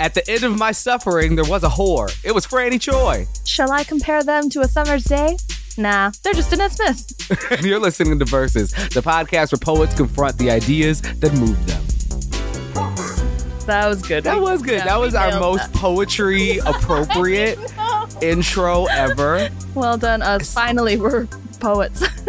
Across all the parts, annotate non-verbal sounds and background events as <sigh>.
At the end of my suffering, there was a whore. It was Franny Choi. Shall I compare them to a summer's day? Nah, they're just Danez Smith. and you're listening to Verses, the podcast where poets confront the ideas that move them. That was good. That was good. yeah, that was our most poetry <laughs> appropriate intro ever. Well done, us. Finally, we're poets. <laughs>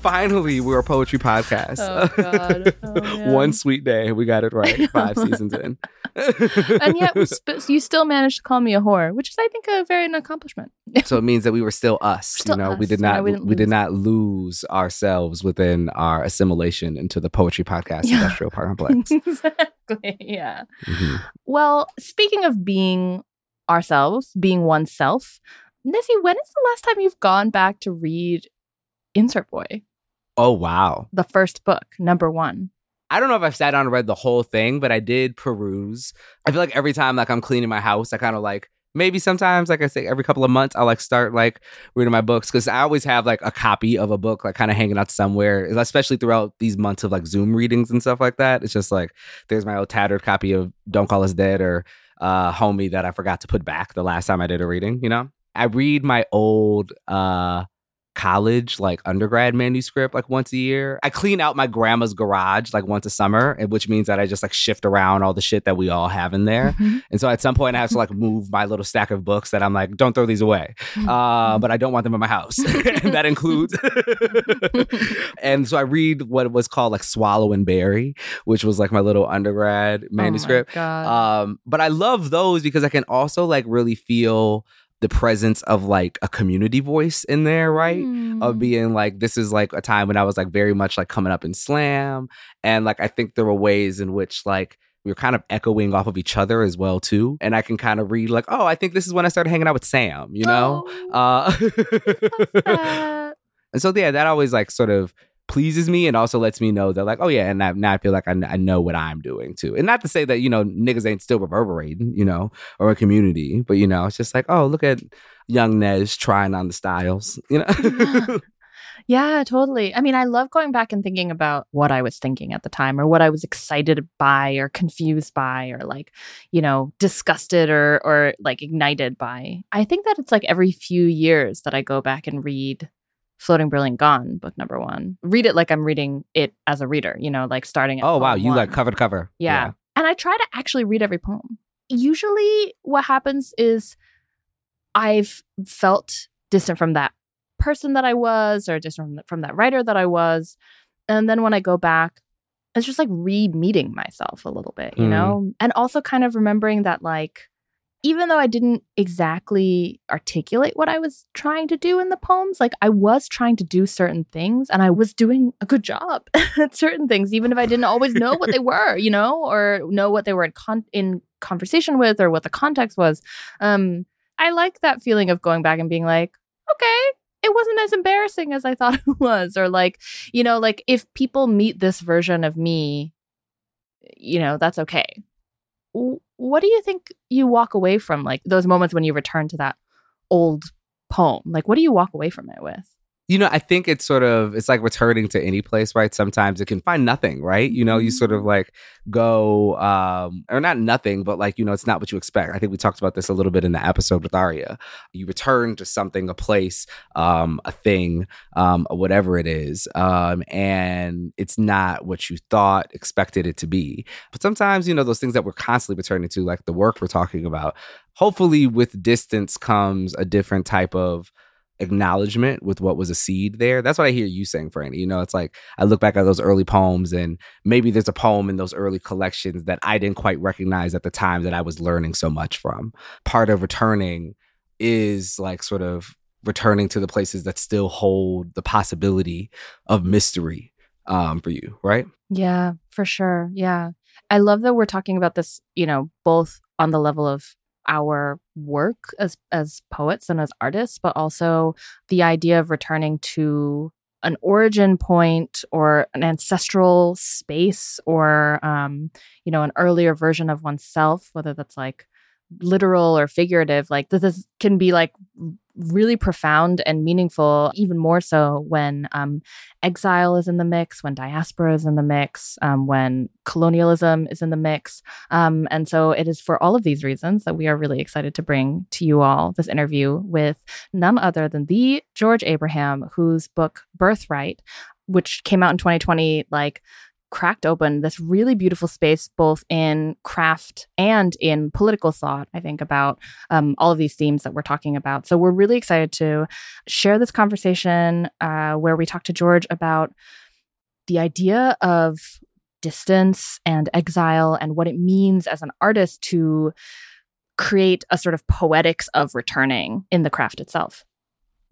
Finally, we're a poetry podcast. Oh, God. <laughs> Oh. One sweet day, we got it right. <laughs> Five seasons in. <laughs> and yet, sp- you still managed to call me a whore, which is, I think, a very an accomplishment. so it means that we were still us. Still you know, we did not we we, didn't lose. ourselves within our assimilation into the poetry podcast Yeah. industrial complex. exactly. Yeah. Mhm. Well, speaking of being ourselves, being oneself, Nizzy, when is the last time you've gone back to read Insert Boy, Oh wow. the first book, number one? I don't know if I've sat down and read the whole thing, but I did peruse. I feel like every time like I'm cleaning my house, I kind of like maybe sometimes like I say every couple of months I like start like reading my books because I always have like a copy of a book like kind of hanging out somewhere, especially throughout these months of like Zoom readings and stuff like that. It's just like there's my old tattered copy of Don't Call Us Dead or uh Homie that I forgot to put back the last time I did a reading, you know? I read my old uh college like undergrad manuscript like once a year. I clean out my grandma's garage like once a summer, which means that I just like shift around all the shit that we all have in there. Mhm. And so at some point I have to like move my little stack of books that I'm like, don't throw these away. Uh, but I don't want them in my house. and <laughs> <laughs> that includes <laughs> and so I read what was called like Swallow and Berry, which was like my little undergrad manuscript. Oh my God. Um, but I love those because I can also like really feel the presence of like a community voice in there, right? Of Mm. being like, this is like a time when I was like very much like coming up in slam. And like I think there were ways in which like we were kind of echoing off of each other as well too. And I can kind of read like, oh, I think this is when I started hanging out with Sam, you know? Oh, Uh <laughs> and so yeah, that always like sort of pleases me and also lets me know that like, oh yeah, and now, now I feel like I, I know what I'm doing too. And not to say that, you know, niggas ain't still reverberating, you know, or a community, but you know, it's just like, oh, look at young Nez trying on the styles, you know? <laughs> <laughs> Yeah, totally. I mean, I love going back and thinking about what I was thinking at the time or what I was excited by or confused by or like, you know, disgusted or or like ignited by. I think that it's like every few years that I go back and read Floating Brilliant Gone, book number 1. Read it like I'm reading it as a reader, you know, like starting at oh wow, you like one. cover to cover. Yeah. And I try to actually read every poem. Usually, what happens is I've felt distant from that person that I was, or distant from, from that writer that I was. And then when I go back, it's just like re meeting myself a little bit, you Mm. know? And also kind of remembering that, like, even though I didn't exactly articulate what I was trying to do in the poems, like I was trying to do certain things and I was doing a good job <laughs> at certain things, even if I didn't always know what they <laughs> were, you know, or know what they were in, con- in conversation with or what the context was. Um, I like that feeling of going back and being like, okay, it wasn't as embarrassing as I thought it <laughs> was. Or like, you know, like if people meet this version of me, you know, that's okay. What do you think you walk away from, like those moments when you return to that old poem? Like, what do you walk away from it with? You know, I think it's sort of it's like returning to any place, right? Sometimes it can find nothing, right? You know, you sort of like go um or not nothing, but like, you know, it's not what you expect. I think we talked about this a little bit in the episode with Aria. You return to something, a place, um, a thing, um, whatever it is, um, and it's not what you thought expected it to be. But sometimes, you know, those things that we're constantly returning to, like the work we're talking about, hopefully with distance comes a different type of acknowledgement with what was a seed there. That's what I hear you saying, Franny. You know, it's like I look back at those early poems and maybe there's a poem in those early collections that I didn't quite recognize at the time that I was learning so much from. Part of returning is like sort of returning to the places that still hold the possibility of mystery um, for you, right? Yeah, for sure. Yeah. I love that we're talking about this, you know, both on the level of our work as as poets and as artists, but also the idea of returning to an origin point or an ancestral space or um, you know, an earlier version of oneself, whether that's like literal or figurative like this can be like really profound and meaningful, even more so when um, exile is in the mix, when diaspora is in the mix, um, when colonialism is in the mix. Um, and so it is for all of these reasons that we are really excited to bring to you all this interview with none other than the George Abraham, whose book Birthright, which came out in 2020, like cracked open this really beautiful space, both in craft and in political thought, I think, about um, all of these themes that we're talking about. So we're really excited to share this conversation uh, where we talk to George about the idea of distance and exile and what it means as an artist to create a sort of poetics of returning in the craft itself.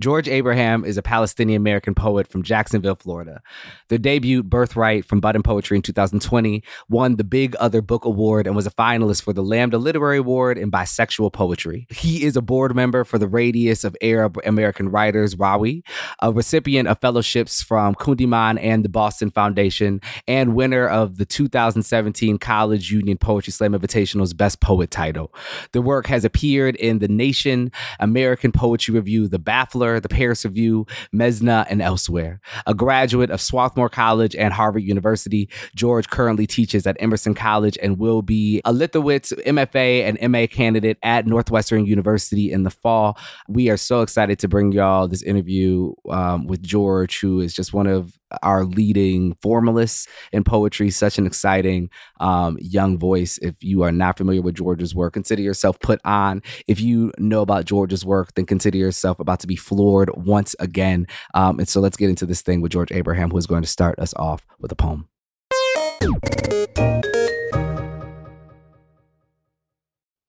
George Abraham is a Palestinian American poet from Jacksonville, Florida. Their debut, Birthright, from Button Poetry in 2020, won the Big Other Book Award and was a finalist for the Lambda Literary Award in Bisexual Poetry. He is a board member for the Radius of Arab American Writers, RAWI, a recipient of fellowships from Kundiman and the Boston Foundation, and winner of the 2017 College Union Poetry Slam Invitational's Best Poet title. The work has appeared in The Nation, American Poetry Review, The Baffler, the Paris Review, Mizna, and elsewhere. A graduate of Swarthmore College and Harvard University, George currently teaches at Emerson College and will be a Litowitz MFA and MA candidate at Northwestern University in the fall. We are so excited to bring y'all this interview um, with George, who is just one of our leading formalists in poetry, such an exciting um, young voice. If you are not familiar with George's work, consider yourself put on. If you know about George's work, then consider yourself about to be floored once again. Um, and so let's get into this thing with George Abraham, who is going to start us off with a poem.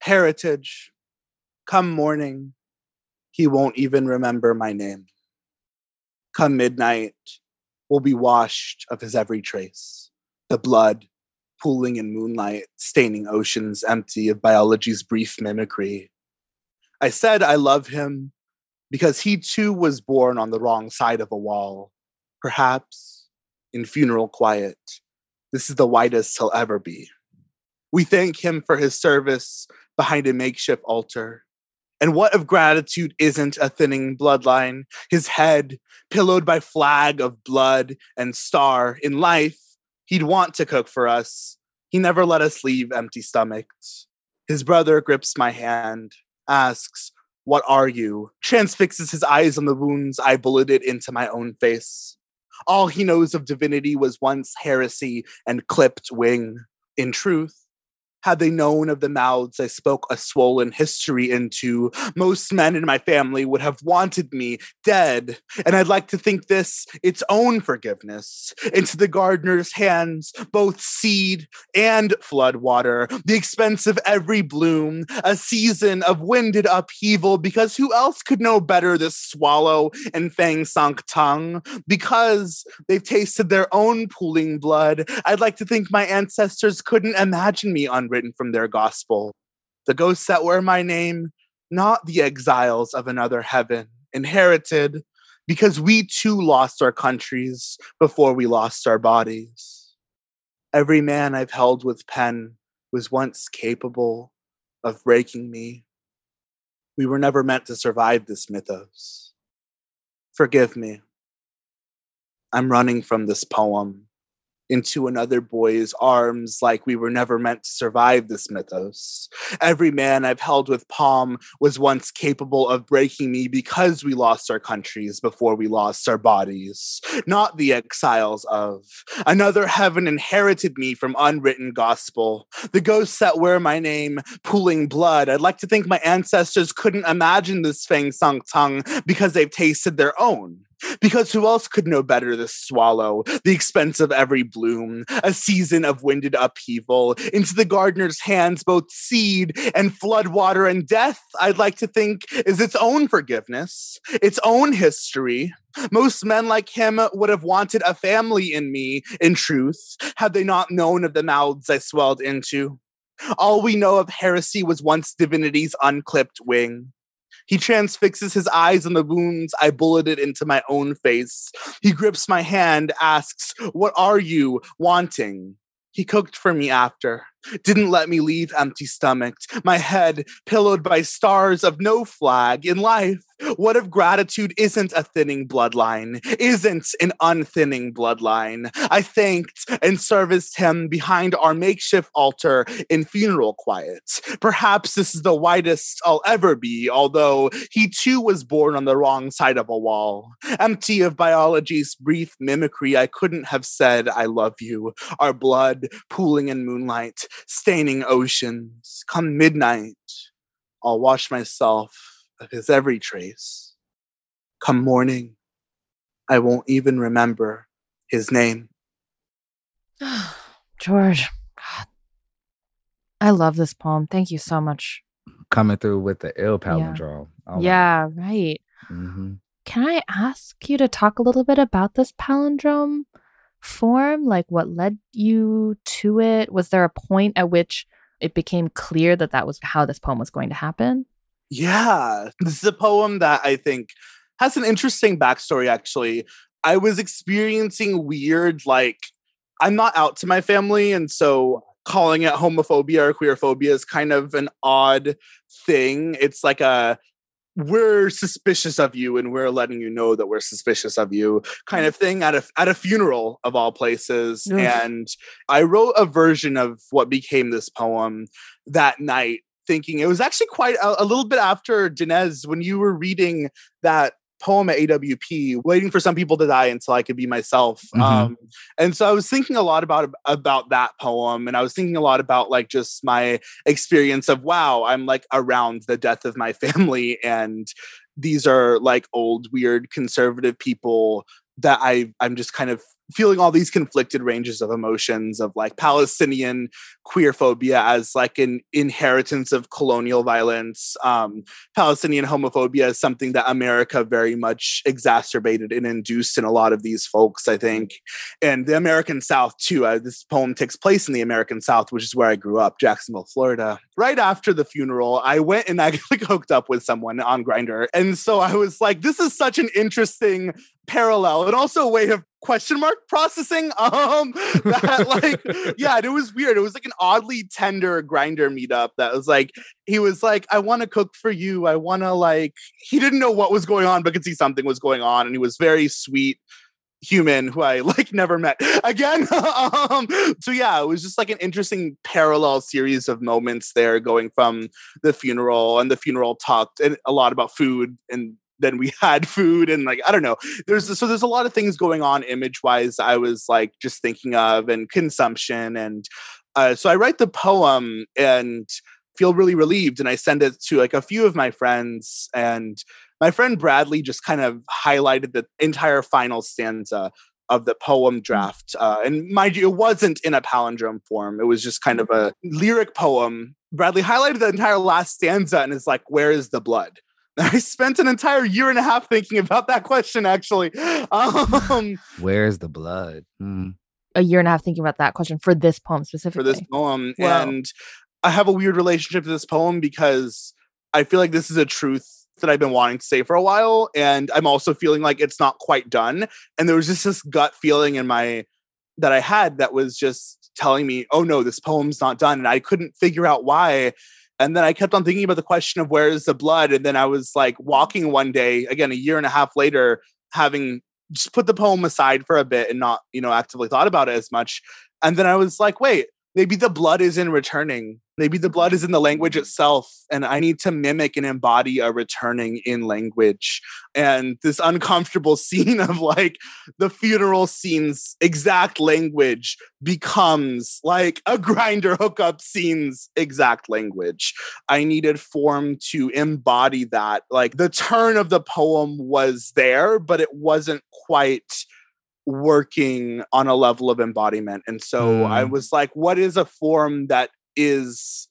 Heritage, come morning, he won't even remember my name. Come midnight, will be washed of his every trace. The blood pooling in moonlight, staining oceans empty of biology's brief mimicry. I said I love him because he too was born on the wrong side of a wall, perhaps in funeral quiet. This is the whitest he'll ever be. We thank him for his service behind a makeshift altar. And what if gratitude isn't a thinning bloodline? His head, pillowed by flag of blood and star in life, he'd want to cook for us. He never let us leave empty stomachs. His brother grips my hand, asks, What are you? Transfixes his eyes on the wounds I bulleted into my own face. All he knows of divinity was once heresy and clipped wing. In truth, had they known of the mouths I spoke a swollen history into, most men in my family would have wanted me dead. And I'd like to think this its own forgiveness into the gardener's hands, both seed and flood water, the expense of every bloom, a season of winded upheaval, because who else could know better this swallow and fang sunk tongue? Because they've tasted their own pooling blood, I'd like to think my ancestors couldn't imagine me on written from their gospel. The ghosts that wear my name, not the exiles of another heaven, inherited because we too lost our countries before we lost our bodies. Every man I've held with pen was once capable of breaking me. We were never meant to survive this mythos. Forgive me. I'm running from this poem into another boy's arms like we were never meant to survive this mythos. Every man I've held with palm was once capable of breaking me because we lost our countries before we lost our bodies, not the exiles of. Another heaven inherited me from unwritten gospel. The ghosts that wear my name, pooling blood. I'd like to think my ancestors couldn't imagine this fang sunk tongue because they've tasted their own. Because who else could know better the swallow the expense of every bloom, a season of winded upheaval, into the gardener's hands both seed and flood water and death, I'd like to think, is its own forgiveness, its own history. Most men like him would have wanted a family in me, in truth, had they not known of the mouths I swelled into. All we know of heresy was once divinity's unclipped wing. He transfixes his eyes on the wounds I bulleted into my own face. He grips my hand, asks, What are you wanting? He cooked for me after. didn't let me leave empty stomached, my head pillowed by stars of no flag in life. What if gratitude isn't a thinning bloodline, isn't an unthinning bloodline? I thanked and serviced him behind our makeshift altar in funeral quiet. Perhaps this is the whitest I'll ever be, although he too was born on the wrong side of a wall. Empty of biology's brief mimicry, I couldn't have said, I love you. Our blood pooling in moonlight, staining oceans. Come midnight, I'll wash myself of his every trace. Come morning, I won't even remember his name. <sighs> George, God. I love this poem. Thank you so much. Coming through with the ill palindrome. Yeah, oh yeah right. Mm-hmm. Can I ask you to talk a little bit about this palindrome form? Like what led you to it? Was there a point at which it became clear that that was how this poem was going to happen? Yeah, this is a poem that I think has an interesting backstory, actually. I was experiencing weird, like, I'm not out to my family. And so calling it homophobia or queerphobia is kind of an odd thing. It's like a, we're suspicious of you and we're letting you know that we're suspicious of you kind of thing at a at a funeral of all places and i wrote a version of what became this poem that night thinking it was actually quite a, a little bit after Danez when you were reading that poem at AWP, waiting for some people to die until I could be myself. Mm-hmm. Um, and so I was thinking a lot about about that poem, and I was thinking a lot about like just my experience of wow, I'm like around the death of my <laughs> family, and these are like old, weird, conservative people that I I'm just kind of feeling all these conflicted ranges of emotions of like Palestinian queer phobia as like an inheritance of colonial violence. Um, Palestinian homophobia is something that America very much exacerbated and induced in a lot of these folks, I think. And the American South, too. Uh, this poem takes place in the American South, which is where I grew up, Jacksonville, Florida. Right after the funeral, I went and I <laughs> like hooked up with someone on Grindr. And so I was like, this is such an interesting parallel and also a way of question mark processing <laughs> um that like yeah it was weird. It was like an oddly tender Grindr meetup that was like he was like i want to cook for you. I want to like he didn't know what was going on but could see something was going on and he was very sweet human who i like never met again. <laughs> Um so yeah it was just like an interesting parallel series of moments there going from the funeral and the funeral talked and a lot about food and then we <laughs> had food and like I don't know. There's so there's a lot of things going on image wise. I was like just thinking of and consumption and uh, so I write the poem and feel really relieved and I send it to like a few of my friends and my friend Bradley just kind of highlighted the entire final stanza of the poem mm. draft. Uh, and mind you, it wasn't in a palindrome form. It was just kind of a lyric poem. Bradley highlighted the entire last stanza and is like, Where is the blood? <laughs> I spent an entire year and a half thinking about that question, actually. <laughs> Um, Where's the blood? Hmm. A year and a half thinking about that question for this poem specifically. For this poem. And I have a weird relationship to this poem because I feel like this is a truth that I've been wanting to say for a while. And I'm also feeling like it's not quite done. And there was just this gut feeling in my that I had that was just telling me, oh no, this poem's not done. And I couldn't figure out why. And then I kept on thinking about the question of where is the blood? And then I was like walking one day, again, a year and a half later, having just put the poem aside for a bit and not, you know, actively thought about it as much. And then I was like, wait, maybe the blood isn't returning maybe the blood is in the language itself and i need to mimic and embody a returning in language and this uncomfortable <laughs> scene of like the funeral scene's exact language becomes like a Grindr hookup scene's exact language i needed form to embody that like the turn of the poem was there but it wasn't quite working on a level of embodiment. And so mm. I was like, what is a form that is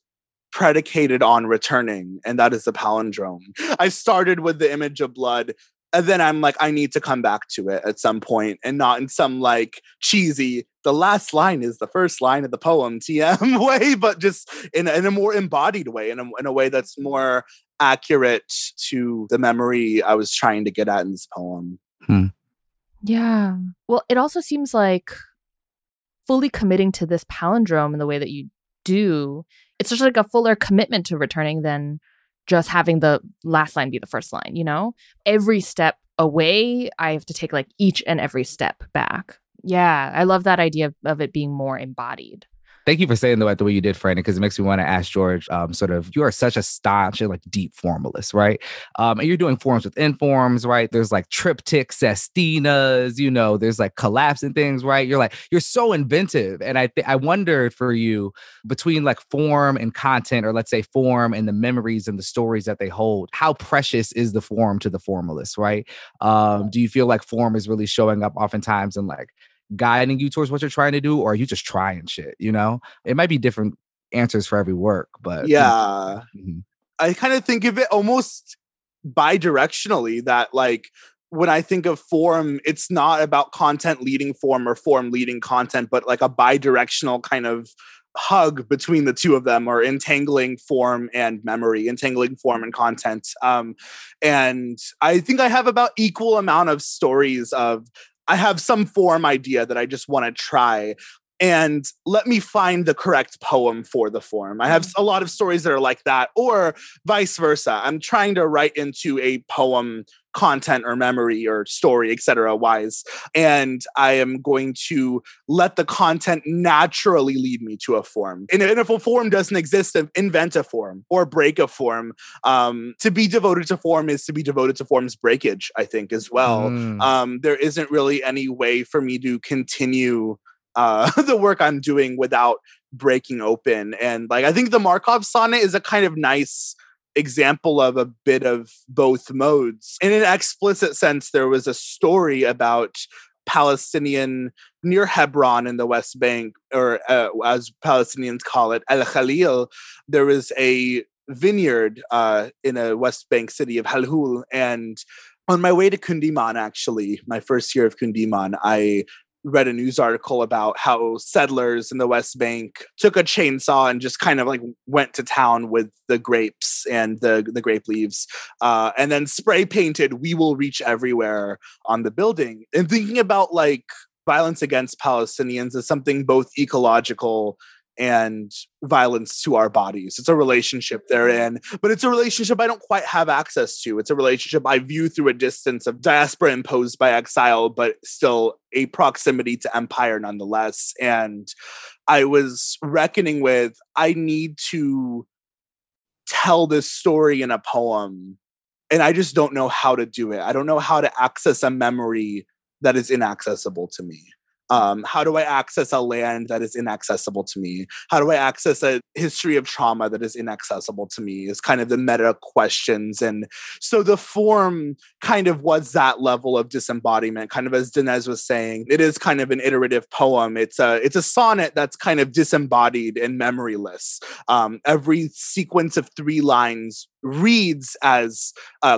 predicated on returning? And that is the palindrome. I started with the image of blood. And then I'm like, I need to come back to it at some point and not in some like cheesy, the last line is the first line of the poem TM <laughs> way, but just in, in a more embodied way, in a, in a way that's more accurate to the memory I was trying to get at in this poem. Hmm. Yeah. Well, it also seems like fully committing to this palindrome in the way that you do, it's just like a fuller commitment to returning than just having the last line be the first line, you know? Every step away, I have to take like each and every step back. Yeah, I love that idea of, of it being more embodied. Thank you for saying the way, the way you did, Franny, because it makes me want to ask George, um, sort of, you are such a staunch and like deep formalist, right? Um, and you're doing forms within forms, right? There's like triptych sestinas, you know, there's like collapsing things, right? You're like, you're so inventive. And I th- I wondered for you between like form and content, or let's say form and the memories and the stories that they hold, how precious is the form to the formalist, right? Um, do you feel like form is really showing up oftentimes in like guiding you towards what you're trying to do, or are you just trying shit? You know, it might be different answers for every work, but yeah, mm-hmm. I kind of think of it almost bi-directionally that like when I think of form, it's not about content leading form or form leading content, but like a bi-directional kind of hug between the two of them or entangling form and memory entangling form and content um, and i think i have about equal amount of stories of I have some form idea that I just want to try and let me find the correct poem for the form. I have mm. a lot of stories that are like that, or vice versa. I'm trying to write into a poem content or memory or story, etc. wise. And I am going to let the content naturally lead me to a form. And if a form doesn't exist, invent a form or break a form. Um, to be devoted to form is to be devoted to form's breakage, I think, as well. Mm. Um, there isn't really any way for me to continue uh, <laughs> the work I'm doing without breaking open. And like I think the Markov sonnet is a kind of nice example of a bit of both modes. In an explicit sense, there was a story about Palestinian near Hebron in the West Bank, or uh, as Palestinians call it, Al Khalil. There was a vineyard uh, in a West Bank city of Halhul, and on my way to Kundiman, actually, my first year of Kundiman, I read a news article about how settlers in the West Bank took a chainsaw and just kind of like went to town with the grapes and the the grape leaves, uh, and then spray painted "We will reach everywhere" on the building. And thinking about like violence against Palestinians is something both ecological and violence to our bodies. It's a relationship they're mm-hmm. in, but it's a relationship I don't quite have access to. It's a relationship I view through a distance of diaspora imposed by exile, but still a proximity to empire nonetheless. And I was reckoning with I need to tell this story in a poem. And I just don't know how to do it. I don't know how to access a memory that is inaccessible to me. Um, how do I access a land that is inaccessible to me? How do I access a history of trauma that is inaccessible to me? Is kind of the meta questions. And so the form kind of was that level of disembodiment, kind of as Danez was saying. It is kind of an iterative poem. It's a it's a sonnet that's kind of disembodied and memoryless. Um, every sequence of three lines reads as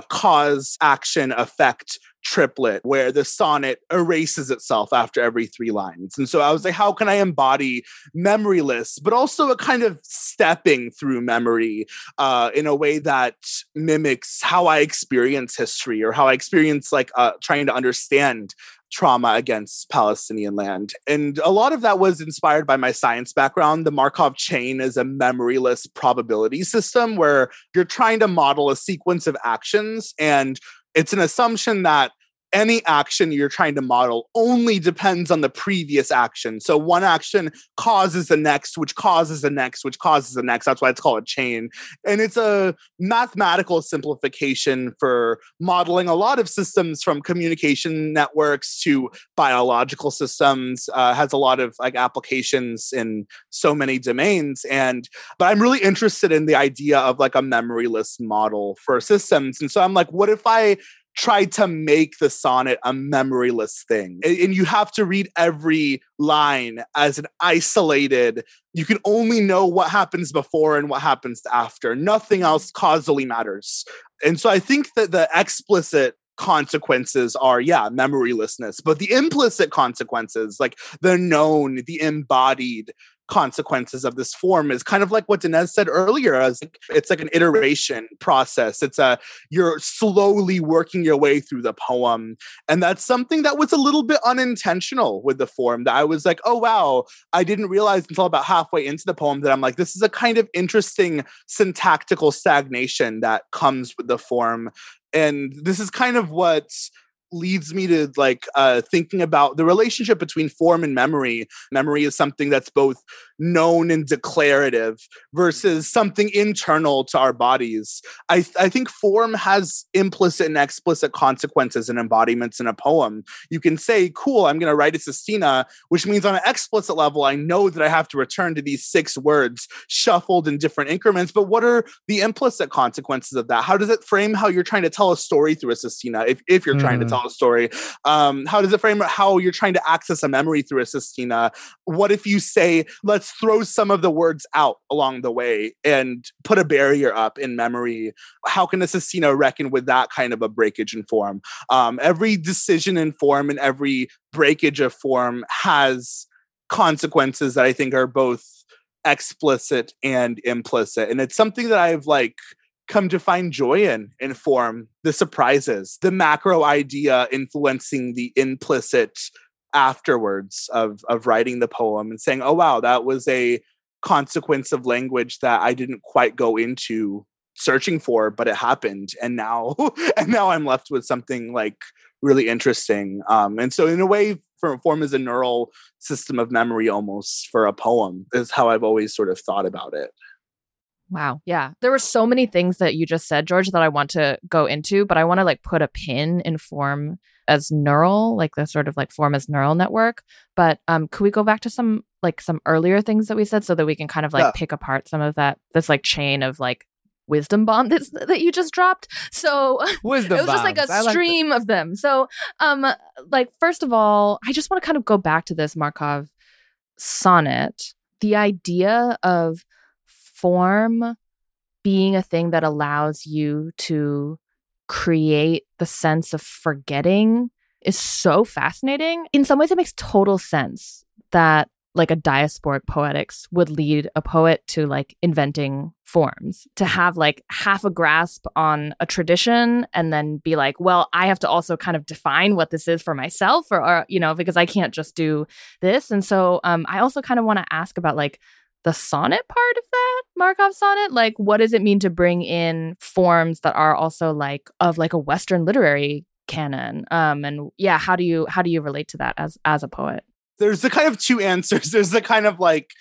cause, action, effect triplet where the sonnet erases itself after every three lines. And so I was like, how can I embody memoryless, but also a kind of stepping through memory uh, in a way that mimics how I experience history or how I experience like uh, trying to understand trauma against Palestinian land. And a lot of that was inspired by my science background. The Markov chain is a memoryless probability system where you're trying to model a sequence of actions and it's an assumption that any action you're trying to model only depends on the previous action. So one action causes the next, which causes the next, which causes the next. That's why it's called a chain. And it's a mathematical simplification for modeling a lot of systems from communication networks to biological systems. Uh, has a lot of like applications in so many domains. And but I'm really interested in the idea of like a memoryless model for systems. And so I'm like, what if I tried to make the sonnet a memoryless thing. And you have to read every line as an isolated, you can only know what happens before and what happens after. Nothing mm-hmm. else causally matters. And so I think that the explicit consequences are yeah memorylessness but the implicit consequences like the known the embodied consequences of this form is kind of like what Danez said earlier as it's like an iteration process. It's a you're slowly working your way through the poem. And that's something that was a little bit unintentional with the form that I was like oh wow. I didn't realize until about halfway into the poem that I'm like this is a kind of interesting syntactical stagnation that comes with the form. And this is kind of what's leads me to like uh, thinking about the relationship between form and memory. Memory is something that's both known and declarative versus something internal to our bodies. I, I think form has implicit and explicit consequences and embodiments in a poem. You can say, cool, I'm going to write a sestina, which means on an explicit level, I know that I have to return to these six words shuffled in different increments. But what are the implicit consequences of that? How does it frame how you're trying to tell a story through a sestina if, if you're mm. trying to hmm. tell a story? Um, how does it frame how you're trying to access a memory through a sestina? What if you say, let's throw some of the words out along the way and put a barrier up in memory. How can a Sestina reckon with that kind of a breakage in form? Um, every decision in form and every breakage of form has consequences that I think are both explicit and implicit. And it's something that I've like come to find joy in in form the surprises the macro idea influencing the implicit afterwards of of writing the poem and saying, "Oh wow, that was a consequence of language that I didn't quite go into searching for, but it happened, and now <laughs> and now I'm left with something like really interesting." Um, and so, in a way, form is a neural system of memory almost for a poem is how I've always sort of thought about it. Wow. Yeah. There were so many things that you just said, George, that I want to go into, but I want to like put a pin in form as neural, like the sort of like form as neural network. But um, could we go back to some like some earlier things that we said so that we can kind of like yeah. pick apart some of that this like chain of like wisdom bomb <laughs> that's, that you just dropped. So <laughs> wisdom it was just like a stream like of them. So um like first of all, I just want to kind of go back to this Markov sonnet. The idea of form being a thing that allows you to create the sense of forgetting is so fascinating. In some ways, it makes total sense that like a diasporic poetics would lead a poet to like inventing forms to have like half a grasp on a tradition and then be like well i have to also kind of define what this is for myself or, or you know because i can't just do this and so um, i also kind of want to ask about like the sonnet part of that Markov sonnet? Like, what does it mean to bring in forms that are also like of like a Western literary canon? Um, and yeah, how do you how do you relate to that as as a poet? There's the kind of two answers. <laughs> There's the kind of like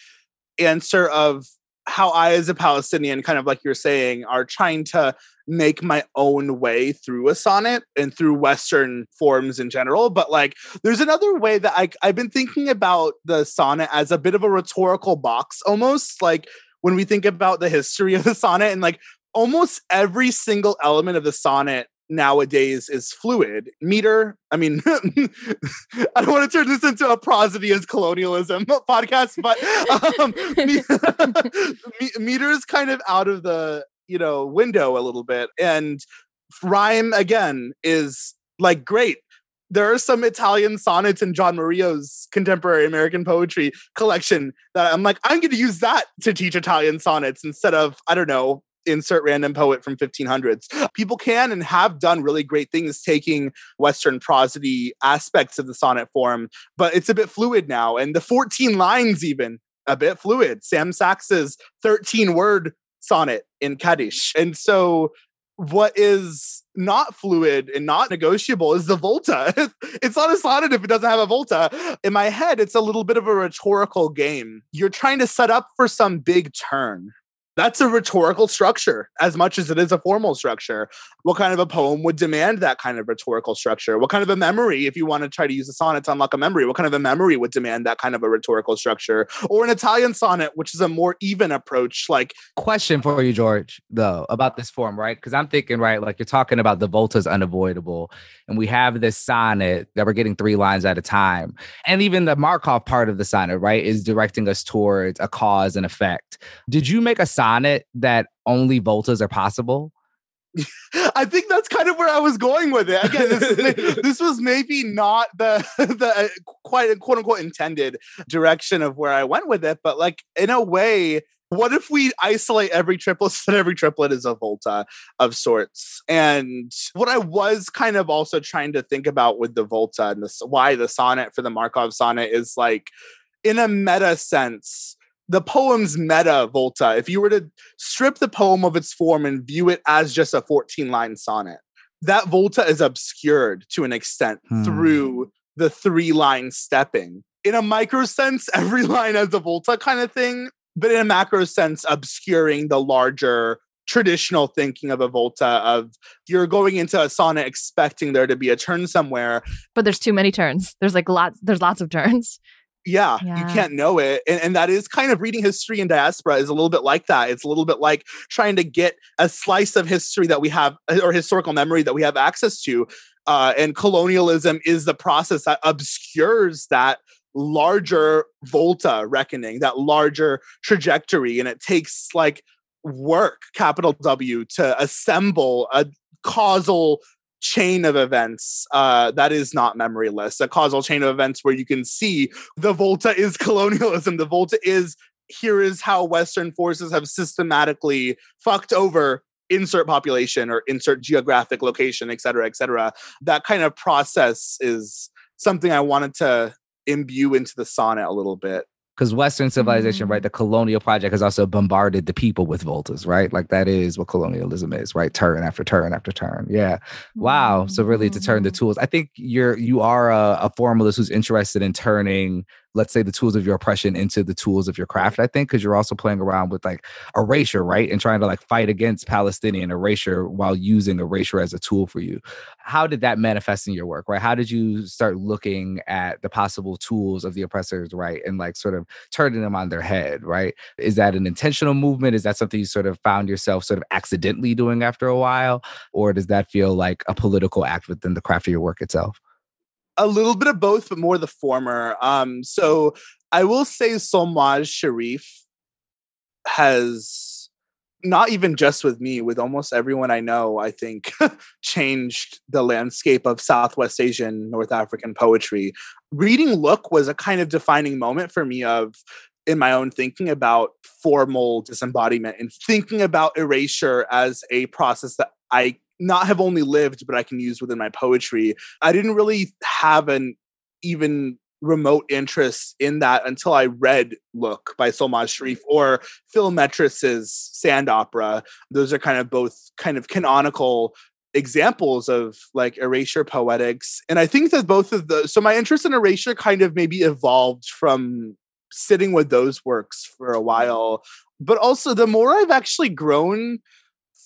answer of how I, as a Palestinian, kind of like you're saying, are trying to make my own way through a sonnet and through Western forms in general. But like, there's another way that I, I've been thinking about the sonnet as a bit of a rhetorical box almost. Like, when we think about the history of the sonnet and like almost every single element of the sonnet nowadays is fluid. Meter, I mean, <laughs> I don't want to turn this into a prosody as colonialism <laughs> podcast, but um, <laughs> meter is kind of out of the you know window a little bit, and rhyme again is like great. There are some Italian sonnets in John Murillo's contemporary American poetry collection that I'm like, I'm going to use that to teach Italian sonnets instead of, I don't know, insert random poet from 1500s. People can and have done really great things taking Western prosody aspects of the sonnet form, but it's a bit fluid now. And the 14 lines, even a bit fluid. Sam Sax's 13 word sonnet in Kaddish. And so what is not fluid and not negotiable is the volta. <laughs> it's not a sonnet if it doesn't have a volta. In my head, it's a little bit of a rhetorical game. You're trying to set up for some big turn that's a rhetorical structure as much as it is a formal structure. What kind of a poem would demand that kind of rhetorical structure? What kind of a memory, if you want to try to use a sonnet to unlock a memory, what kind of a memory would demand that kind of a rhetorical structure? Or an Italian sonnet, which is a more even approach, like question for you, George, though, about this form, right? Because I'm thinking, right, like you're talking about the volta's unavoidable, and we have this sonnet that we're getting three lines at a time. And even the Markov part of the sonnet, right, is directing us towards a cause and effect. Did you make a sonnet that only voltas are possible? <laughs> I think that's kind of where I was going with it. Again, this, <laughs> this was maybe not the <laughs> the uh, quite quote unquote intended direction of where I went with it, but like in a way, what if we isolate every triplet so that every triplet is a volta of sorts? And what I was kind of also trying to think about with the volta and this why the sonnet for the Markov sonnet is like in a meta sense the poem's meta volta, if you were to strip the poem of its form and view it as just a 14 line sonnet, that volta is obscured to an extent hmm. through the three line stepping. In a micro sense, <laughs> every line has a volta kind of thing, but in a macro sense, obscuring the larger traditional thinking of a volta of you're going into a sonnet expecting there to be a turn somewhere but there's too many turns there's like lots there's lots of turns yeah, yeah, you can't know it. And, and that is kind of reading history in diaspora is a little bit like that. It's a little bit like trying to get a slice of history that we have or historical memory that we have access to. Uh, and colonialism is the process that obscures that larger volta reckoning, that larger trajectory. And it takes like work, capital W, to assemble a causal chain of events uh, that is not memoryless, a causal chain of events where you can see the Volta is <laughs> colonialism. The Volta is here is how Western forces have systematically fucked over insert population or insert geographic location, et cetera, et cetera. That kind of process is something I wanted to imbue into the sonnet a little bit because Western civilization, mm-hmm. right, the colonial project has also bombarded the people with voltas, right? Like that is what colonialism is, right? Turn after turn after turn. Yeah. Wow. So really to turn the mm-hmm. tools. I think you're you are a, a formalist who's interested in turning let's say the tools of your oppression into the tools of your craft i think because you're also playing around with like erasure right? And trying to like fight against palestinian erasure while using erasure as a tool for you. How did that manifest in your work right? How did you start looking at the possible tools of the oppressors right and like sort of turning them on their head right? Is that an intentional movement? Is that something you sort of found yourself sort of accidentally doing after a while? Or does that feel like a political act within the craft of your work itself a little bit of both, but more the former. Um, so I will say Solmaz Sharif has not even just with me, with almost everyone I know, I think <laughs> changed the landscape of Southwest Asian, North African poetry. Reading Look was a kind of defining moment for me of in my own thinking about formal disembodiment and thinking about erasure as a process that I not have only lived, but I can use within my poetry. I didn't really have an even remote interest in that until I read Look by Solmaz Sharif mm-hmm. or Phil Metres's Sand Opera. Those are kind of both kind of canonical examples of like erasure poetics. And I think that both of the so my interest in erasure kind of maybe evolved from sitting with those works for a mm-hmm. while. But also the more I've actually grown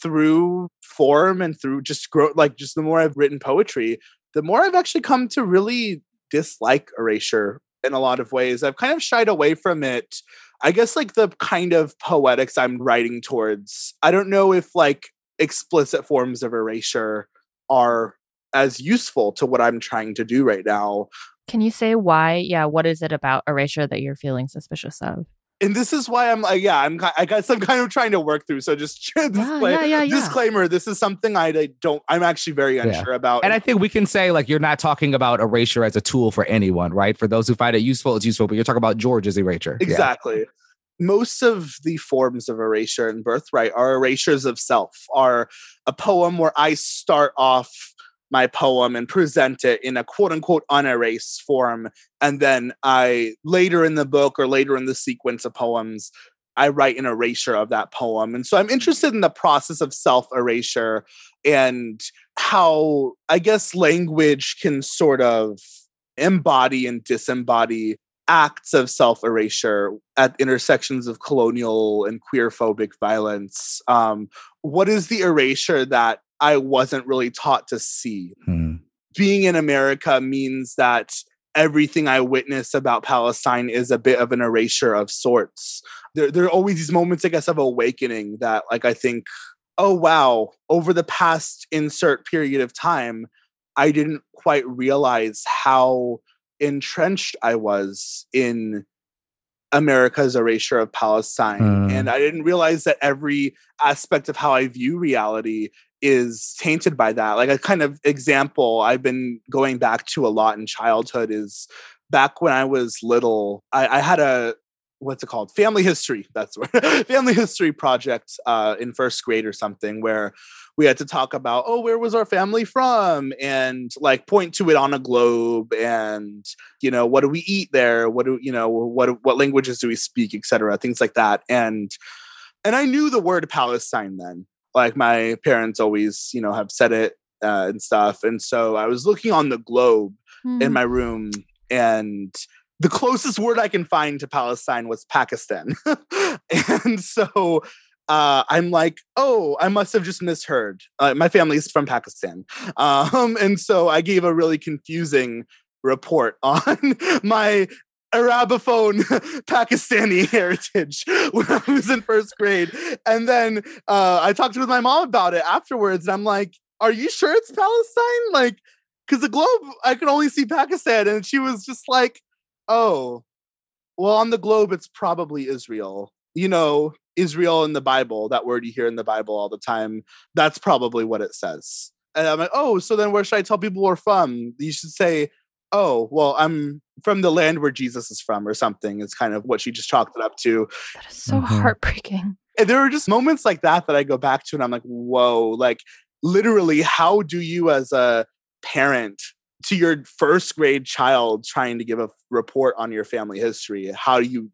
through form and through just grow like just the more I've written poetry, the more I've actually come to really dislike erasure in a lot of ways. I've kind of shied away from it. I guess like the kind of poetics I'm writing towards. I don't know if like explicit forms of erasure are as useful to what I'm trying to do right now. Can you say why? Yeah, what is it about erasure that you're feeling suspicious of? And this is why I'm like, yeah, I'm I guess I'm kind of trying to work through. So just <laughs> disclaimer, yeah, yeah, yeah, disclaimer, this is something I, I, don't I'm actually very unsure about. And I think we can say like you're not talking about erasure as a tool for anyone, right? For those who find it useful, it's useful, but you're talking about George's erasure. Exactly. Most of the forms of erasure and birthright are erasures of self, are a poem where I start off my poem and present it in a quote unquote unerased form. And then I later in the book or later in the sequence of poems, I write an erasure of that poem. And so I'm interested in the process of self erasure and how I guess language can sort of embody and disembody acts of self erasure at intersections of colonial and queer phobic violence. Um, what is the erasure that I wasn't really taught to see. Hmm. Being in America means that everything I witness about Palestine is a bit of an erasure of sorts. There, there are always these moments, I guess, of awakening that, like, I think, oh, wow, over the past insert period of time, I didn't quite realize how entrenched I was in America's erasure of Palestine. And I didn't realize that every aspect of how I view reality is tainted by that. Like a kind of example I've been going back to a lot in childhood is back when I was little, I, I had a what's it called? Family history <laughs> that's where family history project uh, in first grade or something where we had to talk about oh where was our family from? and like point to it on a globe and you know what do we eat there? What do you know what what languages do we speak? etc things like that. And and i knew the word palestine then like my parents always you know have said it uh, and stuff and so i was looking on the globe mm. in hmm. my room and the closest word I can find to Palestine was Pakistan. <laughs> and so uh, I'm like, oh, I must have just misheard. Uh, my family's from Pakistan. Um, and so I gave a really confusing report <laughs> on my Arabophone <laughs> Pakistani <laughs> heritage when I was in first grade. And then uh, I talked with my mom about it afterwards. And I'm like, are you sure it's Palestine? Like, because the globe, I could only see Pakistan. And she was just like, oh, well, on the globe, it's probably Israel. You know, Israel in the Bible, that word you hear in the Bible all the time, that's probably what it says. And I'm like, oh, so then where should I tell people we're from? You should say, oh, well, I'm from the land where Jesus is from or something. It's kind of what she just chalked it up to. That is so mm-hmm. heartbreaking. And there are just moments like that that I go back to and I'm like, whoa, like literally, how do you as a parent to your first grade child trying to give a report on your family history how do you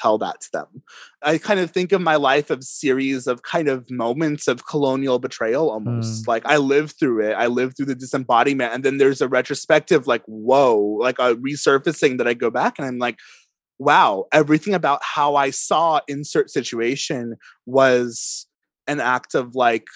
tell that to them. I kind of think of my life of series of kind of moments of colonial betrayal almost. Mm. like i lived through it i lived through the disembodiment and then there's a retrospective like whoa like a resurfacing that i go back and i'm like wow everything about how i saw insert situation was an act of like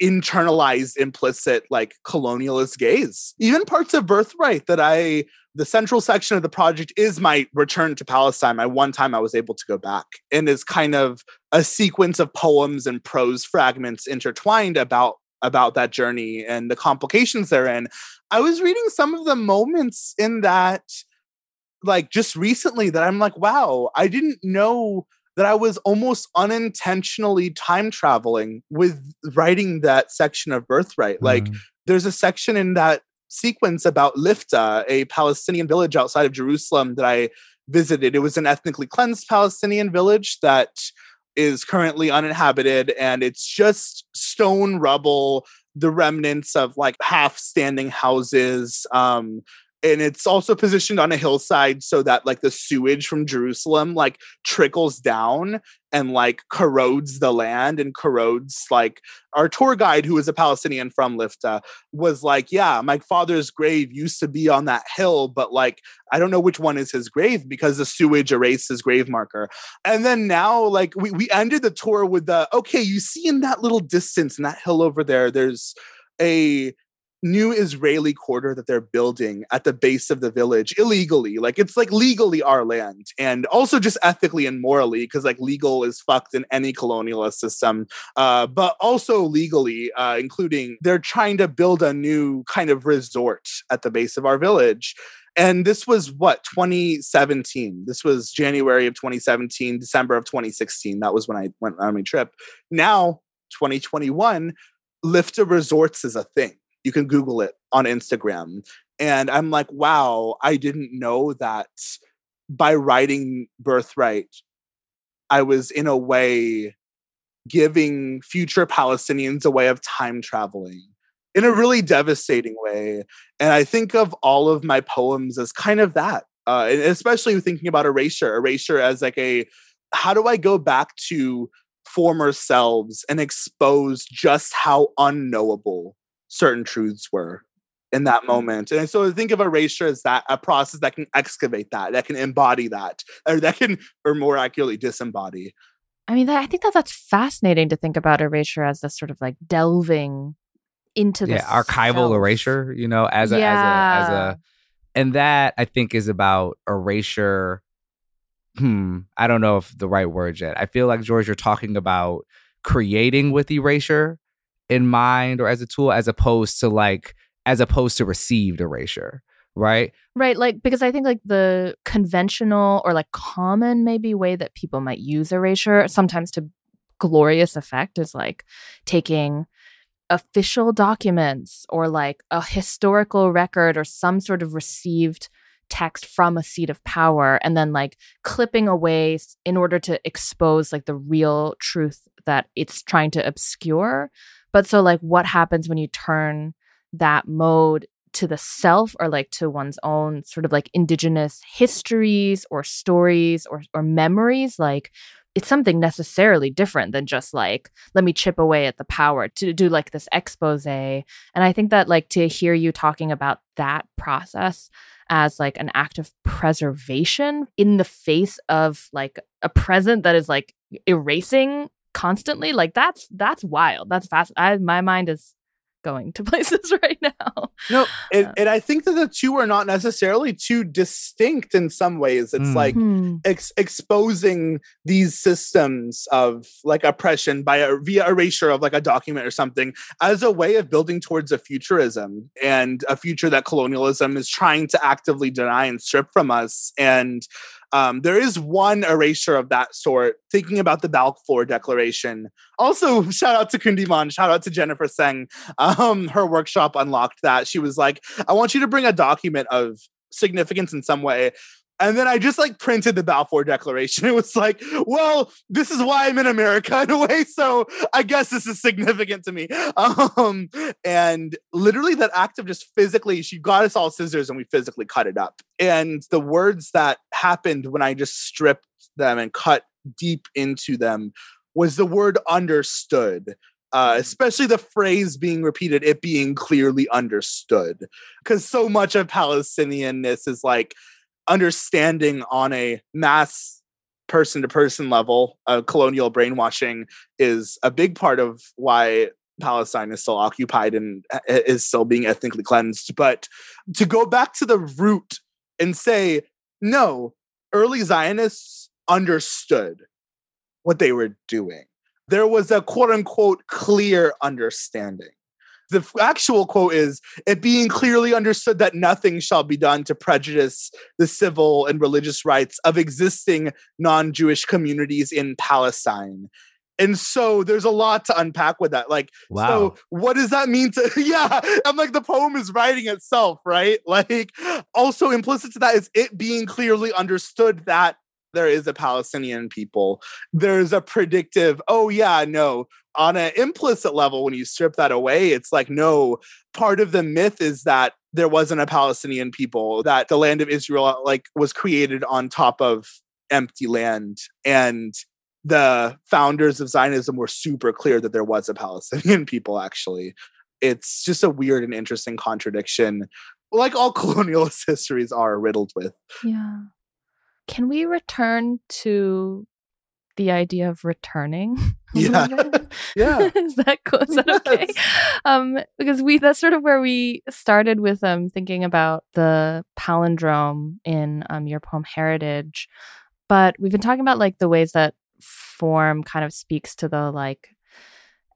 internalized implicit like colonialist gaze. Even parts of birthright that i the central section of the project is my return to palestine my one time i was able to go back and is kind of a sequence of poems and prose fragments intertwined about about that journey and the complications therein i was reading some of the moments in that like just recently that i'm like wow i didn't know that I was almost unintentionally time traveling with writing that section of Birthright. Mm. Like, there's a section in that sequence about Lifta, a Palestinian village outside of Jerusalem that I visited. It was an ethnically cleansed Palestinian village that is currently uninhabited and it's just stone rubble the remnants of like half standing houses um and it's also positioned on a hillside so that like the sewage from Jerusalem like trickles down and like corrodes the land and corrodes like our tour guide who was a Palestinian from Lifta was like yeah my father's grave used to be on that hill but like I don't know which one is his grave because the sewage erased his grave marker. And then now like we we ended the tour with the okay you see in that little distance in that hill over there there's a new Israeli quarter that they're building at the base of the village illegally. Like it's like legally our land and also just ethically and morally because like legal is fucked in any colonialist system. Uh, but also legally, uh, including they're trying to build a new kind of resort at the base of our village. And this was what 2017. This was January of 2017, December of 2016. That was when I went on my trip. Now 2021, Lifta Resorts is a thing you can Google it on Instagram. And I'm like, wow, I didn't know that by writing Birthright, I was in a way giving future Palestinians a way of time traveling in a really devastating way. And I think of all of my poems as kind of that, uh, especially thinking about erasure, erasure as like a how do I go back to former selves and expose just how unknowable certain truths were in that mm-hmm. moment. And so think of erasure as that a process that can excavate that, that can embody that, or that can, or more accurately, disembody. I mean, I think that that's fascinating to think about erasure as this sort of like delving into the yeah, archival self. erasure, you know, as a, yeah. as a, as a, and that I think is about erasure. Hmm, I don't know if the right word yet. I feel like George, you're talking about creating with erasure in mind or as a tool as opposed to like as opposed to received erasure right right like because i think like the conventional or like common maybe way that people might use erasure sometimes to glorious effect is like taking official documents or like a historical record or some sort of received text from a seat of power and then like clipping away in order to expose like the real truth that it's trying to obscure. But so, like, what happens when you turn that mode to the self or like to one's own sort of like indigenous histories or stories or, or memories? Like, it's something necessarily different than just like let me chip away at the power to do like this expose and i think that like to hear you talking about that process as like an act of preservation in the face of like a present that is like erasing constantly like that's that's wild that's fast I, my mind is going to <laughs> places right now no and, uh, and i think that the two are not necessarily too distinct in some ways it's mm. like hmm. ex- exposing these systems of like oppression by a via erasure of like a document or something as a way of building towards a futurism and a future that colonialism is trying to actively deny and strip from us and um, there is one erasure of that sort, thinking about the Balfour Declaration. Also, shout out to Kundiman, shout out to Jennifer Cheng. Um, her workshop unlocked that. She was like, I want you to bring a document of significance in some way and then I just like printed the Balfour Declaration. <laughs> It was like, well, this is why I'm in America <laughs> in a way. So I guess this is significant to me. <laughs> Um, and literally that act of just physically, she got us all scissors and we physically cut it up. And the words that happened when I just stripped them and cut deep into them was the word understood. Uh, especially the phrase being repeated, it being clearly understood. Because so much of Palestinianness is like, understanding on a mass person to person level of colonial brainwashing is a big part of why Palestine is still occupied and uh, is still being ethnically cleansed. But to go back to the root and say, no, early Zionists understood what they were doing. There was a quote unquote clear understanding the actual quote is it being clearly understood that nothing shall be done to prejudice the civil and religious rights of existing non-jewish communities in palestine and so there's a lot to unpack with that like wow. so what does that mean to <laughs> yeah i'm like the poem is writing itself right <laughs> like also implicit to that is it being clearly understood that there is a Palestinian people. There's a predictive, oh, yeah, no. On an implicit level, when you strip that away, it's like, no, part of the myth is that there wasn't a Palestinian people, that the land of Israel uh, like was created on top of empty land. And the founders of Zionism were super clear that there was a Palestinian people, actually. It's just a weird and interesting contradiction, like all <laughs> colonialist histories are riddled with. Yeah. Can we return to the idea of returning? <laughs> Yeah. <laughs> yeah. <laughs> is that cool? Is that okay? Um, because we that's sort of where we started with um thinking about the palindrome in um your poem Heritage. But we've been talking about like the ways that form kind of speaks to the like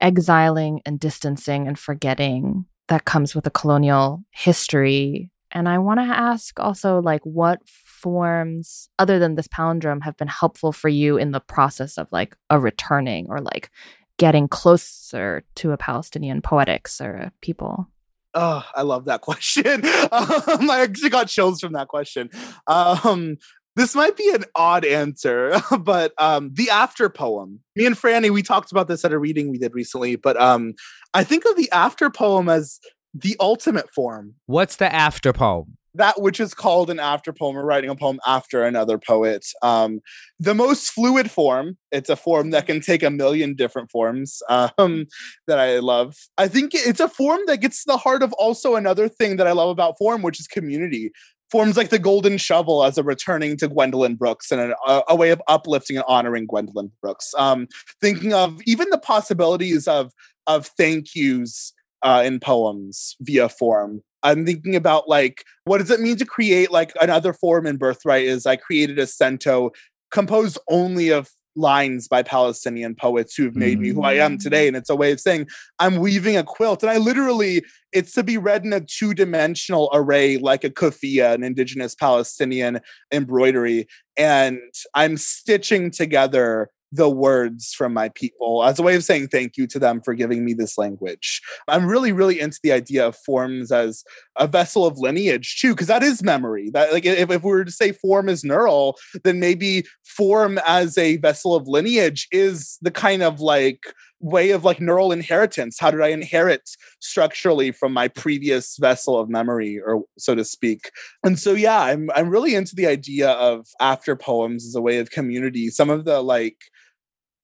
exiling and distancing and forgetting that comes with a colonial history. And I want to ask also like what forms other than this palindrome have been helpful for you in the process of like a returning or like getting closer to a Palestinian poetics or people? Oh, I love that question. <laughs> Um, I actually got chills from that question. Um, this might be an odd answer, <laughs> but um, the after poem. Me and Franny, we talked about this at a reading we did recently, but um, I think of the after poem as the ultimate form. What's the after poem? that which is called an after poem or writing a poem after another poet. Um, the most fluid form, it's a form that can take a million different forms um, that I love. I think it's a form that gets to the heart of also another thing that I love about form, which is community. Forms like the Golden Shovel as a returning to Gwendolyn Brooks and a, a way of uplifting and honoring Gwendolyn Brooks. Um, thinking of even the possibilities of of thank yous uh, in poems via form I'm thinking about like what does it mean to create like another form in Birthright is I created a cento composed only of lines by Palestinian poets who have made me who I am today. Mm. And it's a way of saying I'm weaving a quilt. And I literally, it's to be read in a two dimensional array like a kufiya, an indigenous Palestinian embroidery. And I'm stitching together the words from my people as a way of saying thank you to them for giving me this language. I'm really, really into the idea of forms as a vessel of lineage too, because that is memory. That like if, if we were to say form is neural, then maybe form as a vessel of lineage is the kind of like way of like neural inheritance. How did I inherit structurally from my previous vessel of memory, or so to speak? And so yeah, I'm I'm really into the idea of after poems as a way of community. Some of the like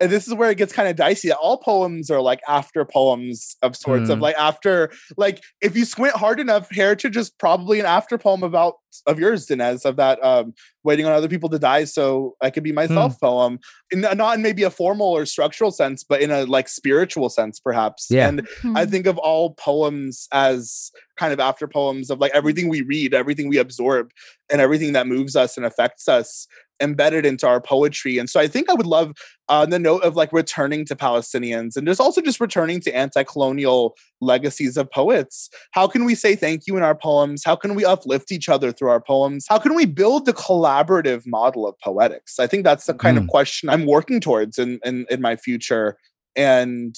and this is where it gets kind of dicey. All poems are like after poems of sorts mm. of like after like if you squint hard enough, Heritage is probably an after poem about of yours, Danez, of that um waiting on other people to die so I could be myself mm. poem. In, not in maybe a formal or structural sense, but in a like spiritual sense, perhaps. Yeah. And mm. I think of all poems as kind of after poems of like everything we read, everything we absorb, and everything that moves us and affects us embedded into our poetry. And so I think I would love uh, the note of like returning to Palestinians and just also just returning to anti-colonial legacies of poets. How can we say thank you in our poems? How can we uplift each other through our poems? How can we build the collaborative model of poetics? I think that's the kind mm. of question I'm working towards in, in, in my future. And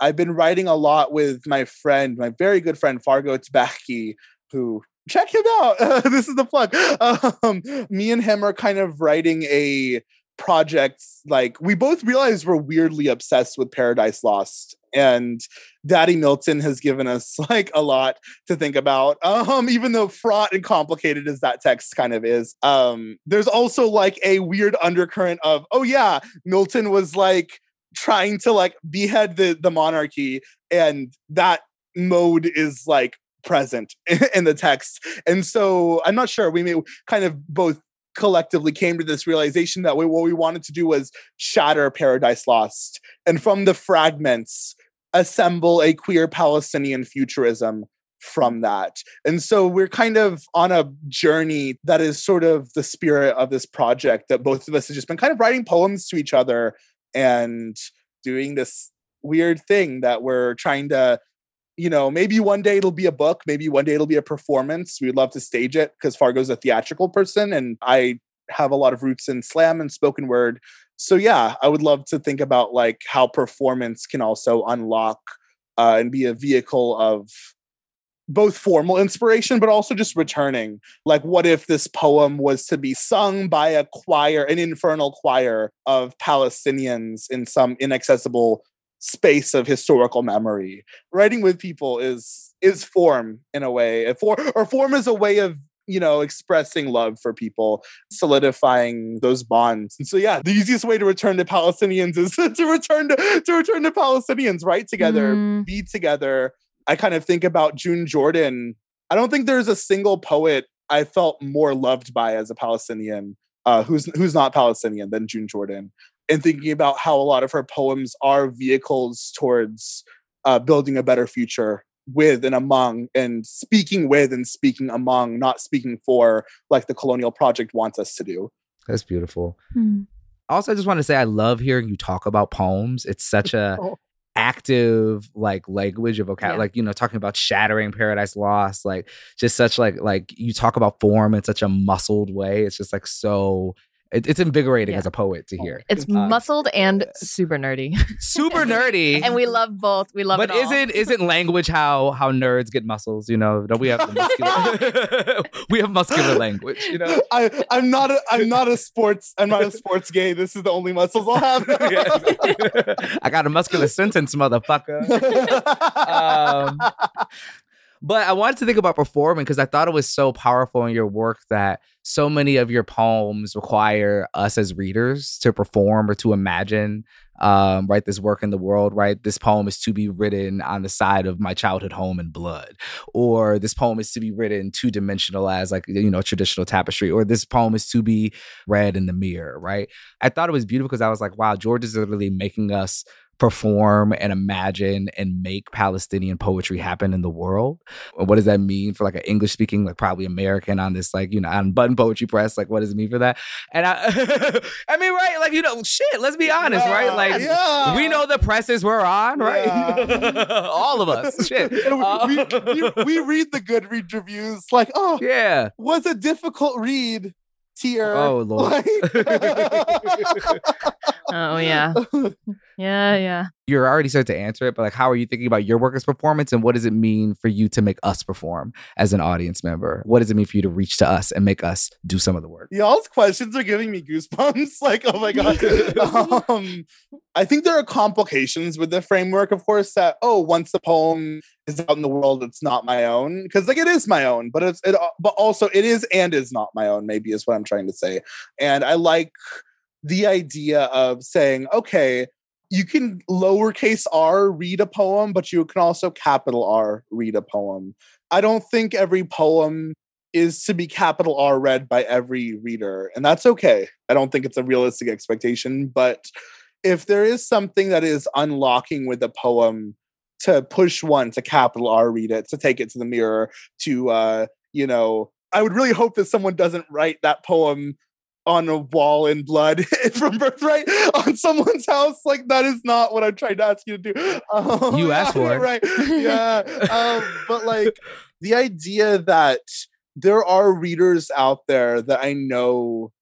I've been writing a lot with my friend, my very good friend Fargo Tbakhi, who check him out. <laughs> This is the plug. Um, me and him are kind of writing a project. Like we both realize we're weirdly obsessed with Paradise Lost, and Daddy Milton has given us <laughs> like a lot to think about. Um, even though fraught and complicated as that text kind of is, um, there's also like a weird undercurrent of, oh yeah, Milton was like trying to like behead the the monarchy, and that mode is like present <laughs> in the text. And so I'm not sure. We may kind of both collectively came to this realization that we, what we wanted to do was shatter Paradise Lost and from the fragments assemble a queer Palestinian futurism from that. And so we're kind of on a journey that is sort of the spirit of this project that both of us have just been kind of writing poems to each other and doing this weird thing that we're trying to you know, maybe one day it'll be a book, maybe one day it'll be a performance. We'd love to stage it because Fargo's a theatrical person and I have a lot of roots in slam and spoken word. So yeah, I would love to think about like how performance can also unlock uh, and be a vehicle of both formal inspiration but also just returning like what if this poem was to be sung by a choir an infernal choir of palestinians in some inaccessible space of historical memory. Writing with people is is form in a way. For, or form is a way of you know expressing love for people solidifying those bonds and so yeah the easiest way to return to palestinians is <laughs> to return to to return to palestinians write together mm. be together i kind of think about june jordan i don't think there's a single poet i felt more loved by as a palestinian uh, who's who's not palestinian than june jordan and thinking about how a lot of her poems are vehicles towards uh, building a better future with and among and speaking with and speaking among not speaking for like the colonial project wants us to do that's beautiful hmm. also i just want to say i love hearing you talk about poems it's such a <laughs> oh. active like language of vocabulary yeah. like you know talking about shattering paradise lost like just such like like you talk about form in such a muscled way it's just like so it, it's invigorating yeah. as a poet to hear. It's uh, muscled and super nerdy. super nerdy. <laughs> and we love both. We love but it. But isn't isn't language how how nerds get muscles? You know, don't we have muscular <laughs> <laughs> we have muscular language, you know? I, I'm not a I'm not a sports I'm not a sports gay. This is the only muscles I'll have. I got a muscular sentence, motherfucker. Um, but I wanted to think about performing because I thought it was so powerful in your work that so many of your poems require us as readers to perform or to imagine, um, right, this work in the world, right? This poem is to be written on the side of my childhood home in blood, or this poem is to be written two dimensional as like, you know, traditional tapestry, or this poem is to be read in the mirror, right? I thought it was beautiful because I was like, wow, George is literally making us perform and imagine and make Palestinian poetry happen in the world. What does that mean for like an English speaking, like probably American on this, like, you know, on button poetry press? Like, what does it mean for that? And I, <laughs> I mean, right, like, you know, shit, let's be honest, yeah, right? Like, yeah. we know the presses we're on, right? Yeah. <laughs> All of us, shit. <laughs> we, uh, we, we, we read the Goodreads reviews, like, oh, yeah, was a difficult read tier. Oh lord. Like, Oh yeah. <laughs> Yeah, yeah. You're already starting to answer it, but like, how are you thinking about your workers' performance, and what does it mean for you to make us perform as an audience member? What does it mean for you to reach to us and make us do some of the work? Y'all's questions are giving me goosebumps. <laughs> like, oh my god. <laughs> um, I think there are complications with the framework, of course. That oh, once the poem is out in the world, it's not my own because like it is my own, but it's it. But also, it is and is not my own. Maybe is what I'm trying to say. And I like the idea of saying, okay, you can lowercase r read a poem, but you can also capital R read a poem. I don't think every poem is to be capital R read by every reader, and that's okay. I don't think it's a realistic expectation, but if there is something that is unlocking with a poem to push one to capital R read it, to take it to the mirror, to uh, you know, I would really hope that someone doesn't write that poem on a wall in blood <laughs> from birthright on someone's house. Like that is not what I'm trying to ask you to do. Um, you asked for it, right? <laughs> Yeah, um, but like the idea that there are readers out there that I know,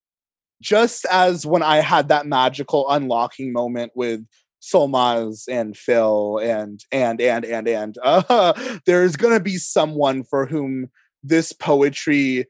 just as when I had that magical unlocking moment with Solmaz and Phil and and and and and <laughs> uh, there's gonna be someone for whom this poetry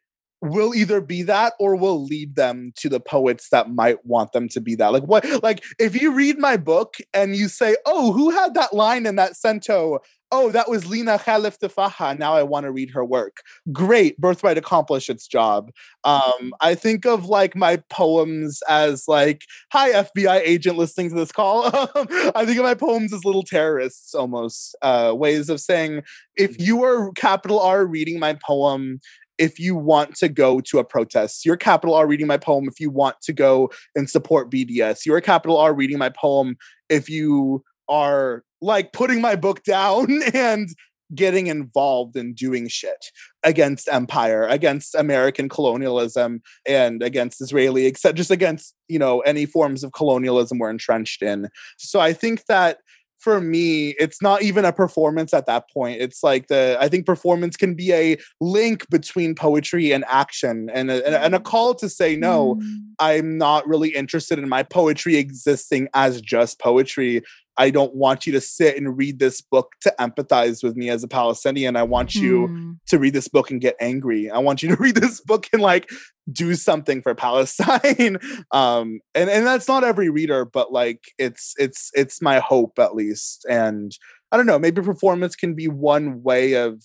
will either be that or will lead them to the poets that might want them to be that. Like what like if you read my book and you say, "Oh, who had that line in that cento?" Oh, that was Lena Khalaf Tuffaha. Now I want to read her work. Great, Birthright accomplished its job. Um, I think of like my poems as like, "Hi, FBI agent listening to this call." <laughs> I think of my poems as little terrorists, almost uh, ways of saying, if you are capital R reading my poem if you want to go to a protest. You're capital R reading my poem if you want to go and support BDS. You're a capital R reading my poem if you are like putting my book down <laughs> and getting involved in doing shit against empire against american colonialism and against israeli except just against you know any forms of colonialism we're entrenched in so i think that for me, it's not even a performance at that point. It's like the I think performance can be a link between poetry and action and a, and a call to say no. Mm. I'm not really interested in my poetry existing as just poetry. I don't want you to sit and read this book to empathize with me as a Palestinian. I want you mm. to read this book and get angry. I want you to <laughs> read this book and like do something for <laughs> Palestine. um, and and that's not every reader, but like it's it's it's my hope at least. And I don't know, maybe performance can be one way of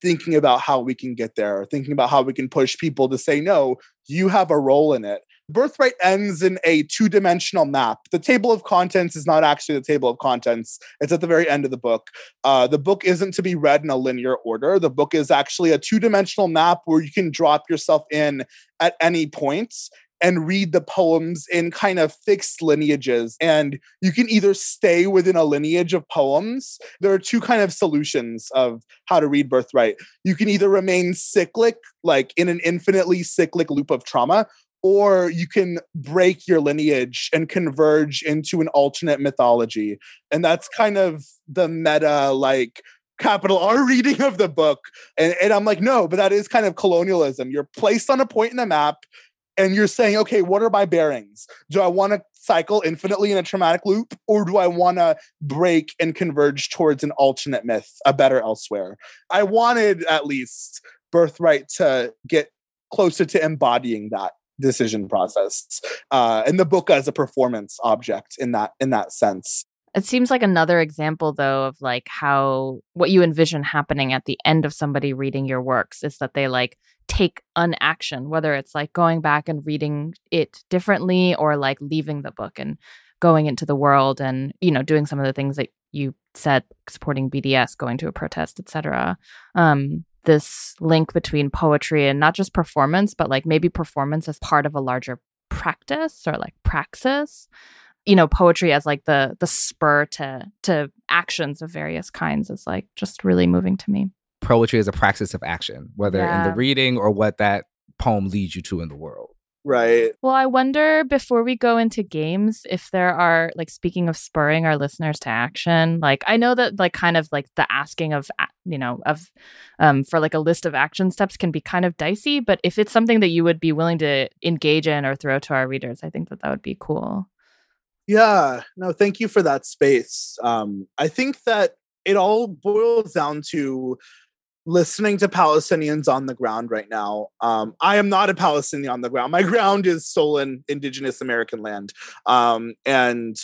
thinking about how we can get there, or thinking about how we can push people to say, no, you have a role in it. Birthright ends in a two dimensional map. The table of contents is not actually the table of contents, it's at the very end of the book. Uh, the book isn't to be read in a linear order. The book is actually a two dimensional map where you can drop yourself in at any point and read the poems in kind of fixed lineages. And you can either stay within a lineage of poems. There are two kind of solutions of how to read Birthright. You can either remain cyclic, like in an infinitely cyclic loop of trauma, or you can break your lineage and converge into an alternate mythology. And that's kind of the meta, like, capital R <laughs> reading of the book. And, and I'm like, no, but that is kind of colonialism. You're placed on a point in the map and you're saying, okay, what are my bearings? Do I want to cycle infinitely in a traumatic loop, or do I want to break and converge towards an alternate myth, a better elsewhere? I wanted at least Birthright to get closer to embodying that decision process uh, and the book as a performance object in that in that sense. It seems like another example though of like how what you envision happening at the end of somebody reading your works is that they like take an action whether it's like going back and reading it differently or like leaving the book and going into the world and you know doing some of the things that you said supporting bds going to a protest etc um this link between poetry and not just performance, but like maybe performance as part of a larger practice or like praxis. You know, poetry as like the the spur to to actions of various kinds is like just really moving to me. Poetry is a praxis of action, whether yeah. in the reading or what that poem leads you to in the world. Right. Well, I wonder before we go into games if there are like speaking of spurring our listeners to action, like I know that like kind of like the asking of you know of um for like a list of action steps can be kind of dicey, but if it's something that you would be willing to engage in or throw to our readers, I think that that would be cool. Yeah, no, thank you for that space. Um, I think that it all boils down to listening to Palestinians on the ground right now. Um, I am not a Palestinian on the ground. My <laughs> ground is stolen indigenous American land. Um, and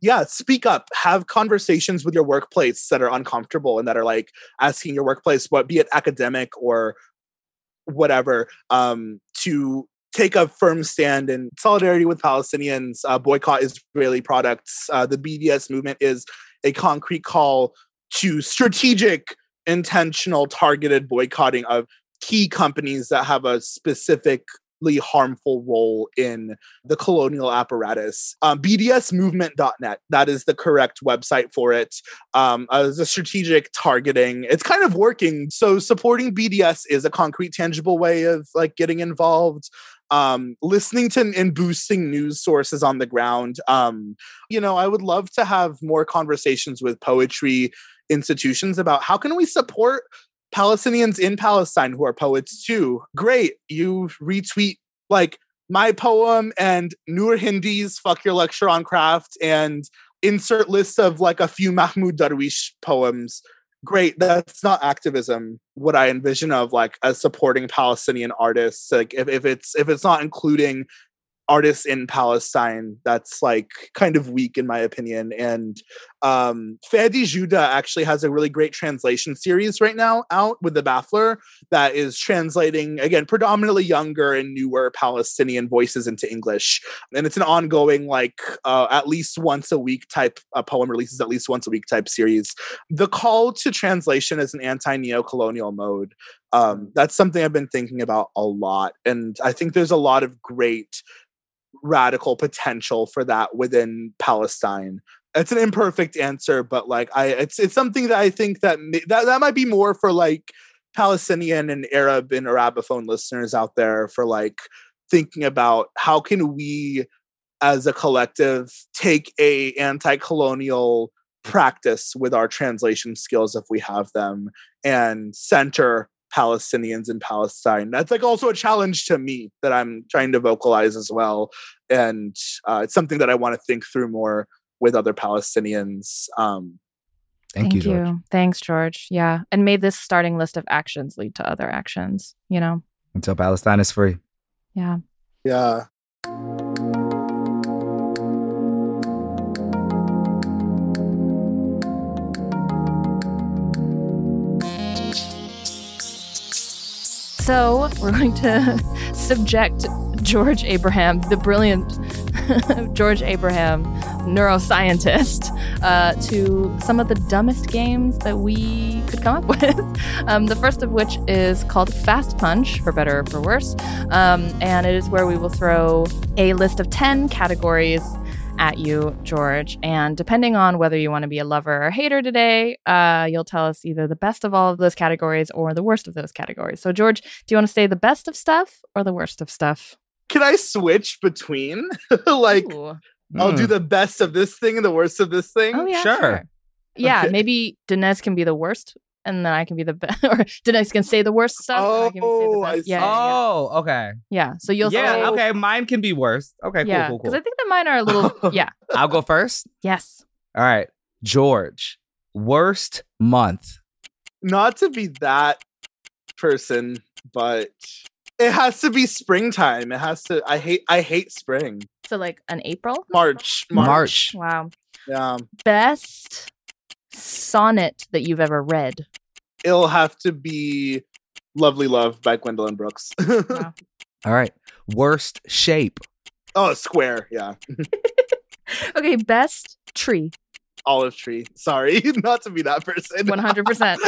yeah, speak up, have conversations with your workplace that are uncomfortable and that are like asking your workplace, what be it academic or whatever, um, to take a firm stand in solidarity with Palestinians, uh, boycott Israeli products. Uh, the BDS movement is a concrete call to strategic, intentional, targeted boycotting of key companies that have a specific harmful role in the colonial apparatus. Um, BDSmovement.net, that is the correct website for it. Um, as a strategic targeting, it's kind of working. So supporting BDS is a concrete, tangible way of like getting involved. Um, listening to and boosting news sources on the ground. Um, you know, I would love to have more conversations with poetry institutions about how can we support Palestinians in Palestine who are poets too. Great. You retweet like my poem and Noor Hindi's Fuck Your Lecture on Craft and insert lists of like a few <laughs> Mahmoud Darwish poems. Great. That's not activism. What I envision of like as supporting Palestinian artists. Like if, if it's if it's not including artists in Palestine that's like kind of weak in my opinion. And um Fady Joudah actually has a really great translation series right now out with the Baffler that is translating again predominantly younger and newer Palestinian voices into English. And it's an ongoing like uh, at least once a week type uh, poem releases at least once a week type series. The call to translation is an anti-neo-colonial mode. Um, that's something I've been thinking about a lot. And I think there's a lot of great radical potential for that within Palestine. It's an imperfect answer, but like I, it's it's something that I think that that that might be more for like Palestinian and Arab and Arabophone listeners out there for like thinking about how can we as a collective take a anti-colonial practice with our translation skills if we have them and center Palestinians in Palestine. That's like also a challenge to me that I'm trying to vocalize as well. And uh, it's something that I want to think through more with other Palestinians. Um, Thank, Thank you, George. you. Thanks, George. Yeah. And may this starting list of actions lead to other actions, you know? Until Palestine is free. Yeah. Yeah. So we're going to <laughs> subject George Abraham, the brilliant <laughs> George Abraham, neuroscientist, uh, to some of the dumbest games that we could come up <laughs> with. Um, the first of which is called Fast Punch, for better or for worse. Um, and it is where we will throw a list of 10 categories at you, George. And depending on whether you want to be a lover or hater today, uh, you'll tell us either the best of all of those categories or the worst of those categories. So, George, do you want to say the best of stuff or the worst of stuff? Can I switch between? <laughs> like, Ooh. I'll mm. do the best of this thing and the worst of this thing. Oh, yeah. Sure. sure. Yeah, okay. maybe Danez can be the worst and then I can be the best, <laughs> or Danez can say the worst stuff. Oh, I I yeah, oh, yeah. okay. Yeah, so you'll yeah, say, okay. Mine can be worse. Okay, yeah, cool, cool, Because I think that mine are a little, <laughs> yeah. I'll go first. Yes. All right, George. Worst month. Not to be that person, but it has to be springtime. It has to. I hate. I hate spring. So like an April. March. March. March. Wow. Yeah. Best sonnet that you've ever read? It'll have to be Lovely Love by Gwendolyn Brooks. wow. <laughs> All right. Worst shape. Oh, square. Yeah. <laughs> okay. Best tree. Olive tree. Sorry, <laughs> not to be that person. One hundred percent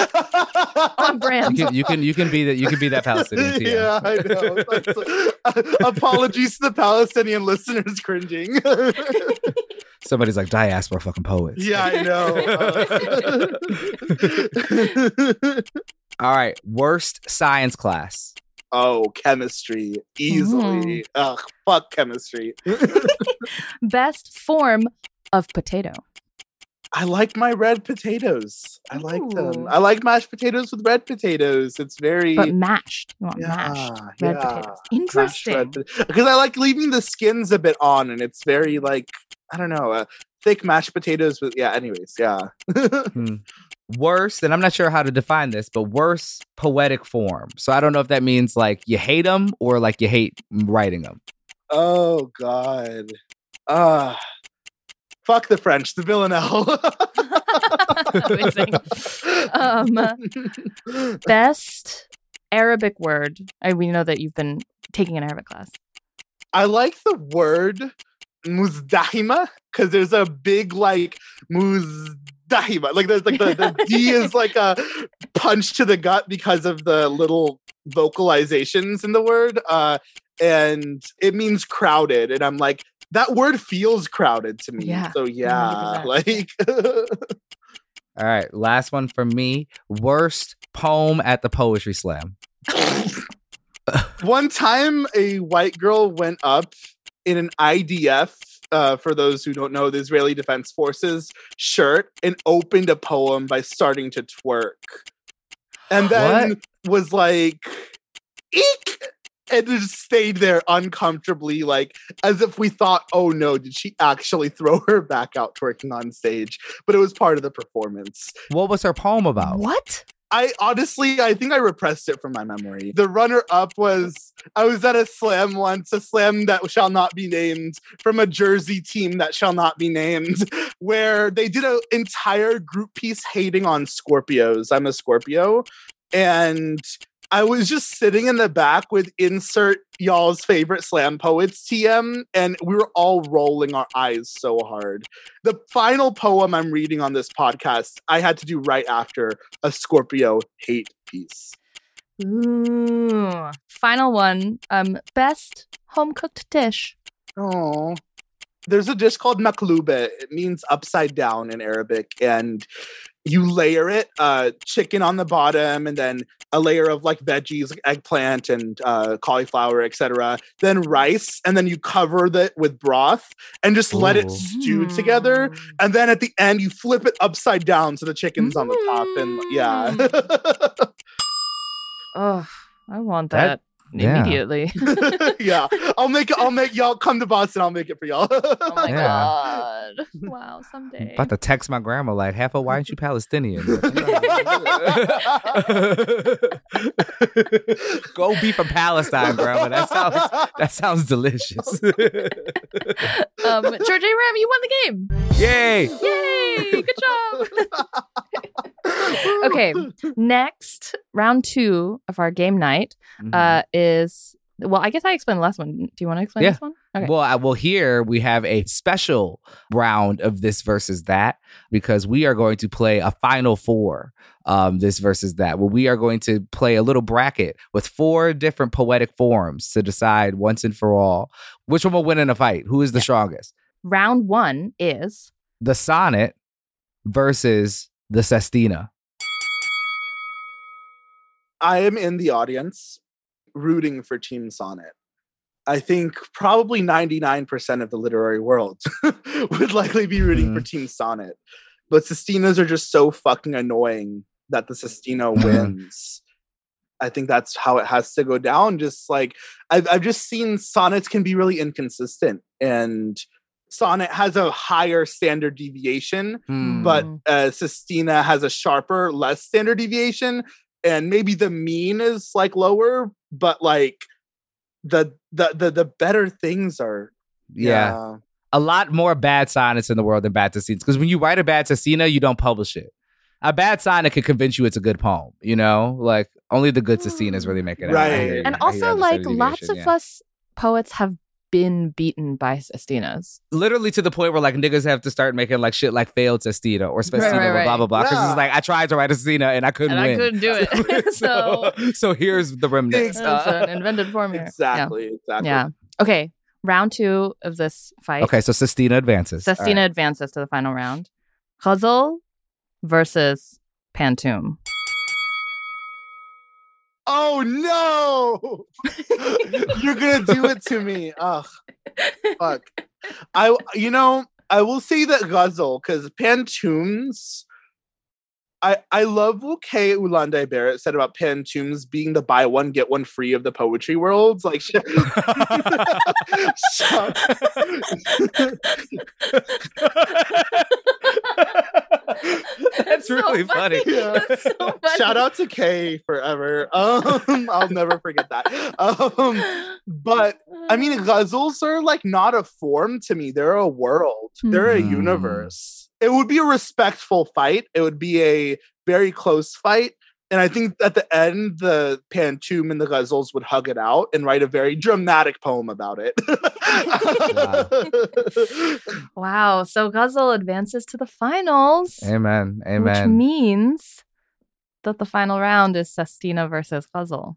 on brand. You can, you can you can be that you can be that Palestinian. Too, yeah. yeah, I know. Uh, apologies to the Palestinian listeners cringing. Somebody's like diaspora fucking poets. Yeah, I know. <laughs> All right, worst science class. Oh, chemistry easily. Mm. Ugh, fuck chemistry. <laughs> Best form of potato. I like my red potatoes. I like them. I like mashed potatoes with red potatoes. It's very but mashed. You want yeah, mashed red yeah. potatoes. Interesting. Because I like leaving the skins a bit on, and it's very like I don't know, uh, thick mashed potatoes with yeah. Anyways, yeah. <laughs> Hmm. Worst, and I'm not sure how to define this, but worse poetic form. So I don't know if that means like you hate them or like you hate writing them. oh God. Ah. Fuck the French, the villanelle. <laughs> Amazing. Um, Best Arabic word. I, we know that you've been taking an Arabic class. I like the word muzdahima because there's a big like muzdahima. Like there's like the, the D is <laughs> like a punch to the gut because of the little vocalizations in the word. Uh and it means crowded. And I'm like, that word feels crowded to me. Yeah, So yeah, like <laughs> All right, last one for me. Worst poem at the poetry slam. one time a white girl went up in an IDF, uh, for those who don't know, the Israeli Defense Forces shirt and opened a poem by starting to twerk. And then was like, eek! And just stayed there uncomfortably, like as if we thought, oh no, did she actually throw her back out twerking on stage? But it was part of the performance. What was her poem about? What? I honestly, I think I repressed it from my memory. The runner up was I was at a slam once, a slam that shall not be named from a Jersey team that shall not be named, <laughs> where they did an entire group piece hating on Scorpios. I'm a Scorpio. And I was just sitting in the back with insert y'all's favorite slam poets TM, and we were all rolling our eyes so hard. The final poem I'm reading on this podcast, I had to do right after a Scorpio hate piece. Ooh. Final one. Um, best home cooked dish. Oh. There's a dish called maklube. It means upside down in Arabic. And you layer it, uh, chicken on the bottom, and then a layer of like veggies, like eggplant and uh, cauliflower, etc. Then rice, and then you cover that with broth and just let it Ooh. stew together. Mm. And then at the end, you flip it upside down so the chicken's on the top. And yeah. <laughs> Oh, I want That- that, yeah. immediately. <laughs> <laughs> yeah. I'll make it, I'll make y'all come to Boston. I'll make it for y'all. oh my Yeah. god! Wow, someday. About to text my grandma like, half of why aren't you Palestinian? <laughs> Go be from Palestine, grandma. That sounds that sounds delicious. um, George A. Ram, you won the game. Yay! Yay! Good job. <laughs> okay, next round two of our game night Mhm. uh, is well. I guess I explained the last one. Do you want to explain Yeah. this one? Okay. Well, I, well, here we have a special round of this versus that because we are going to play a final four. Um, this versus that, where we are going to play a little bracket with four different poetic forms to decide once and for all which one will win in a fight. Who is the Yeah. strongest? round one is The sonnet versus the sestina. I am in the audience rooting for Team Sonnet. I think probably 99% of the literary world <laughs> would likely be rooting for Team Sonnet. But Sestinas are just so fucking annoying that the Sestina <laughs> wins. I think that's how it has to go down. Just like I've, I've just seen sonnets can be really inconsistent, and sonnet has a higher standard deviation Hmm. but Mm. uh, Sestina has a sharper, less standard deviation, and maybe the mean is like lower, but like the the the, the better things are yeah. a lot more bad sonnets in the world than bad Sestinas. Because when you write a bad Sestina, you don't publish it. A bad sonnet could convince you it's a good poem, you know? Like only the good Sestinas really make it out. Right. hear and I also like lots of yeah. us poets have been beaten by Sestinas. literally to the point where like niggas have to start making like shit like failed Sestina or Spestina right, or right. blah blah blah. Because Yeah. it's like I tried to write a Sestina and I couldn't And I couldn't do it. <laughs> so, <laughs> So- so here's the remnants. Ex- It's an <laughs> invented form here. exactly exactly. Yeah. yeah. Okay. Round two of this fight. Okay, so Sestina advances. All Sestina right. advances to the final round. Ghazal versus Pantoum. Oh no! You're gonna do it to me. Ugh, fuck. I you know I will say that Ghazal because Pantoum's I, I love what Kay Ulanday Barrett said about Pantoums being the buy one get one free of the poetry worlds. Like, sh- <laughs> <laughs> shout, <laughs> <laughs> That's so really funny. Yeah. That's so <laughs> funny. shout out to Kay forever. Um, <laughs> I'll never forget that. Um, but I mean, <sighs> ghazals are like not a form to me. They're a world. They're a Mhm. universe. It would be a respectful fight. It would be a very close fight. And I think at the end, the Pantoum and the ghazals would hug it out and write a very dramatic poem about it. <laughs> <laughs> wow. So Ghazal advances to the finals, Amen. Amen. Which means that the final round is Sestina versus Ghazal.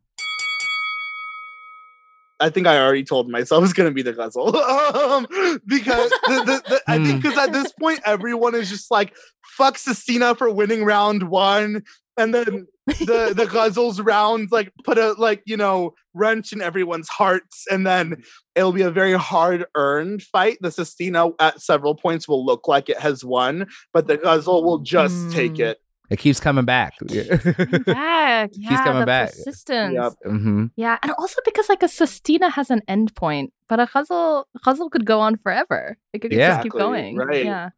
I think I already told myself it's going to be the ghazal <laughs> um, because the, the, the, I think because at this point everyone is just like fuck Sestina for winning round one, and then the the <laughs> ghazals round like put a like you know wrench in everyone's hearts, and then it'll be a very hard earned fight. The Sestina at several points will look like it has won, but the ghazal will just take Mm. it. It keeps coming back. Back. <laughs> Yeah, coming the back. persistence. Yep. hmm Yeah, and also because like a Sestina has an end point, but a Ghazal Ghazal could go on forever. It could Yeah. just keep going. right. Yeah.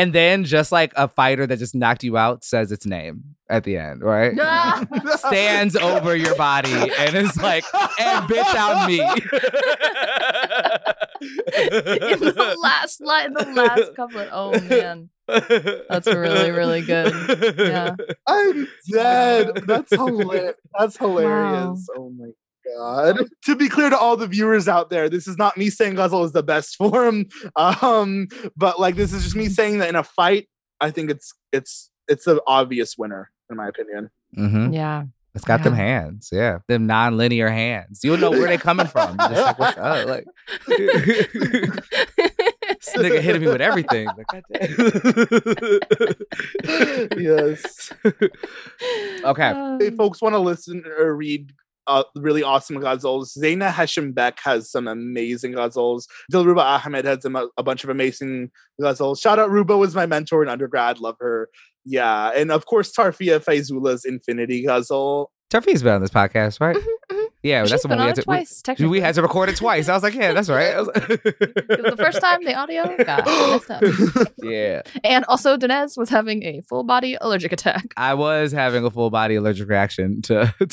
And then just like a fighter that just knocked you out says its name at the end, right? <laughs> Stands over your body and is like, and bitch out me. <laughs> In the last line, the last couplet. Oh man. That's really, really good. Yeah. I'm dead. <laughs> That's hilarious. That's hilarious. Oh my god. To be clear to all the viewers out there, this is not me saying Ghazal is the best <laughs> form. Um, but like this is just me saying that in a fight, I think it's it's it's an obvious winner, in my opinion. hmm Yeah. It's got them hands, yeah, them non-linear hands. You'll know where they're coming from. Just like, what's up? <laughs> Like, <laughs> this nigga hitting me with everything. Like, goddamn. yes. okay. If folks want to listen or read uh, really awesome ghazals, Zeina Hashem Beck has some amazing ghazals. Dilruba Ahmed has a, a bunch of amazing ghazals. Shout out Ruba was my mentor in undergrad. Love her. Yeah. And of course, Tarfia Faizullah's Infinity Ghazal. Turfy's been on this podcast, right? mhm, mhm. Yeah, She's that's the one we had to. we- twice, We, technically. had to record it twice. I was like, yeah, that's right. <laughs> I was like- the first time the audio <laughs> got messed up. yeah, And also Danez was having a full body allergic attack. I was having a full body allergic reaction to <laughs>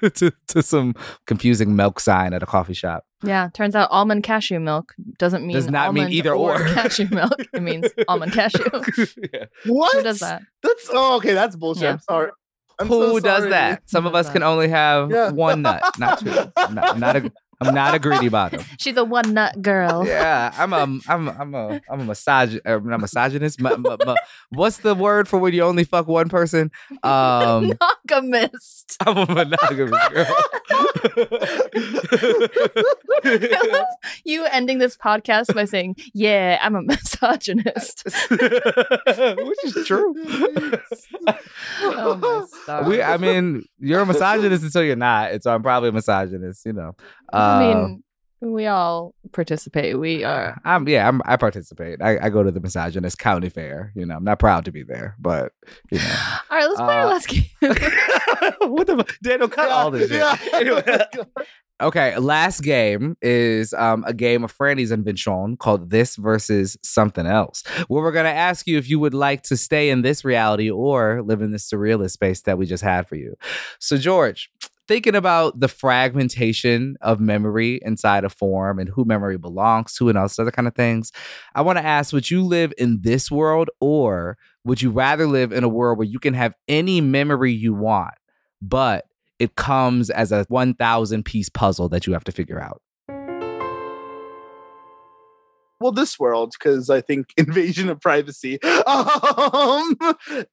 to, to to some confusing milk sign at a coffee shop. Yeah, turns out almond cashew milk doesn't mean Does not mean almond either or. cashew milk. It means almond cashew. yeah. what? Who does that? That's oh, okay. That's bullshit. Yeah. I'm sorry. I'm Who so does that? Some of us <laughs> can only have Yeah. one nut, not two. Not, not a <laughs> I'm not a greedy bottom. <laughs> She's a one nut girl. Yeah, I'm a I'm I'm a I'm a misog uh, not misogynist. Ma- ma- ma- what's the word for when you only fuck one person? Um, Monogamist. I'm a monogamous girl. <laughs> you ending this podcast by saying, "Yeah, I'm a misogynist." <laughs> Which is true. Oh we, I mean, you're a misogynist until you're not. And so I'm probably a misogynist. You know. I mean, we all participate. We are. I'm yeah, I'm, I participate. I, I go to the misogynist county fair. You know, I'm not proud to be there, but you know. All right, let's play our Uh, last game. <laughs> what the Daniel cut all this shit. Yeah. <laughs> Anyway. Okay, last game is um, a game of Franny's invention called This versus Something Else, where we're going to ask you if you would like to stay in this reality or live in this surrealist space that we just had for you. So, George, thinking about the fragmentation of memory inside a form and who memory belongs to and all those other kind of things, I want to ask would you live in this world or would you rather live in a world where you can have any memory you want, but it comes as a 1000 piece puzzle that you have to figure out. Well, this world, because I think <laughs> invasion of privacy. Um,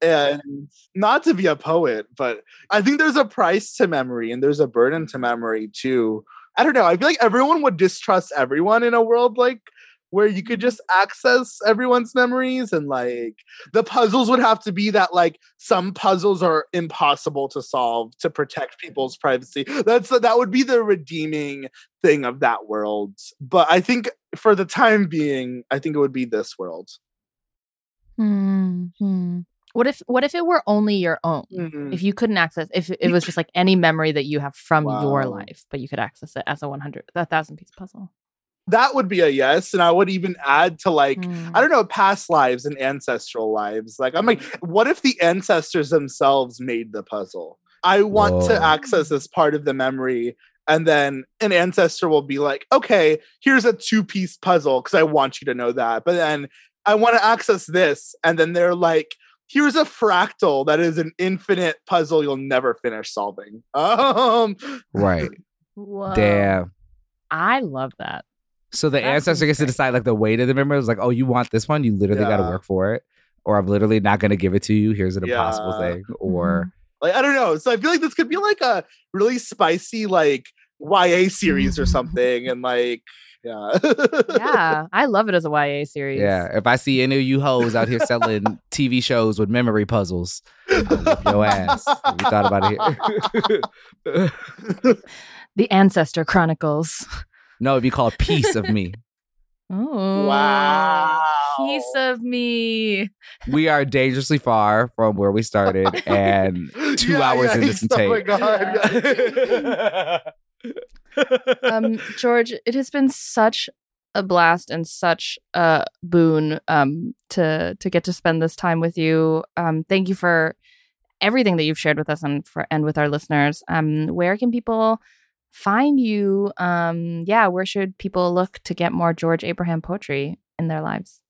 and not to be a poet, but I think there's a price to memory and there's a burden to memory too. I don't know. I feel like everyone would distrust everyone in a world like where you could just access everyone's memories and like the puzzles would have to be that like some puzzles are impossible to solve to protect people's privacy. That's that would be the redeeming thing of that world. But I think for the time being, I think it would be this world. Hmm. What if what if it were only your own? Mhm. If you couldn't access if it was just like any memory that you have from your life, but you could access it as a 100 a 1000 piece puzzle. that would be a yes. And I would even add to like, Mm. I don't know, past lives and ancestral lives. Like, I'm like, what if the ancestors themselves made the puzzle? I want to access this part of the memory. And then an ancestor will be like, okay, here's a two piece puzzle because I want you to know that. But then I want to access this. And then they're like, here's a fractal that is an infinite puzzle you'll never finish solving. <laughs> Um, Right. Whoa. Damn. I love that. So the That ancestor gets to decide like the weight of the memory. is like, oh, you want this one? You literally got to work for it, or I'm literally not going to give it to you. Here's an impossible thing, or Like I don't know. So I feel like this could be like a really spicy like YA series or something, and like yeah, yeah, <laughs> I love it as a YA series. yeah. If I see any of you hoes out here selling <laughs> TV shows with memory puzzles, I'll your ass. We thought about it here. <laughs> The Ancestor Chronicles. no, it'd be called Piece of Me. Oh, Wow. Piece of me. We are dangerously far from where we started, <laughs> and two Yeah, hours yeah, into some oh my tape. god. <laughs> Um, George, it has been such a blast and such a boon um, to to get to spend this time with you. Um, thank you for everything that you've shared with us and for and with our listeners. Um, where can people find you? Um, yeah, where should people look to get more George Abraham poetry in their lives?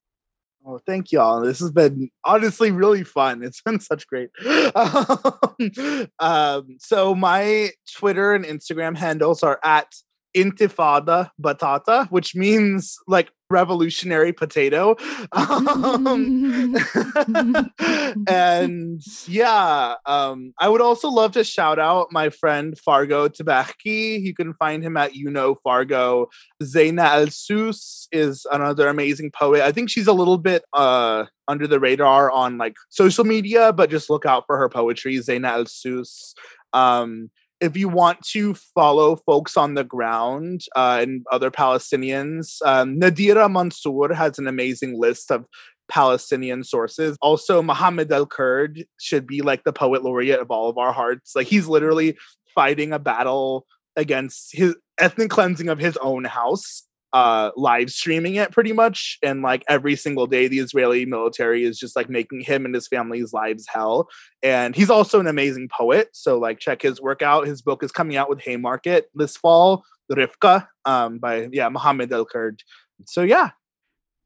Oh, thank y'all. This has been honestly really fun. It's been such great. <laughs> Um, um, so my Twitter and Instagram handles are at Intifada Batata, which means like revolutionary potato. Um, <laughs> and yeah, um, I would also love to shout out my friend Fargo Tbakhi. You can find him at You Know Fargo. Zaina Alsous is another amazing poet. I think she's a little bit uh, under the radar on like social media, but just look out for her poetry. Zaina Alsous. Um, if you want to follow folks on the ground uh, and other Palestinians, um, Nadira Mansour has an amazing list of Palestinian sources. Also, Mohammed El-Kurd should be like the poet laureate of all of our hearts. Like he's literally fighting a battle against his ethnic cleansing of his own house uh live streaming it pretty much and like every single day the israeli military is just like making him and his family's lives hell and he's also an amazing poet so like check his work out his book is coming out with haymarket this fall rifqa um by yeah mohammed el kurd so yeah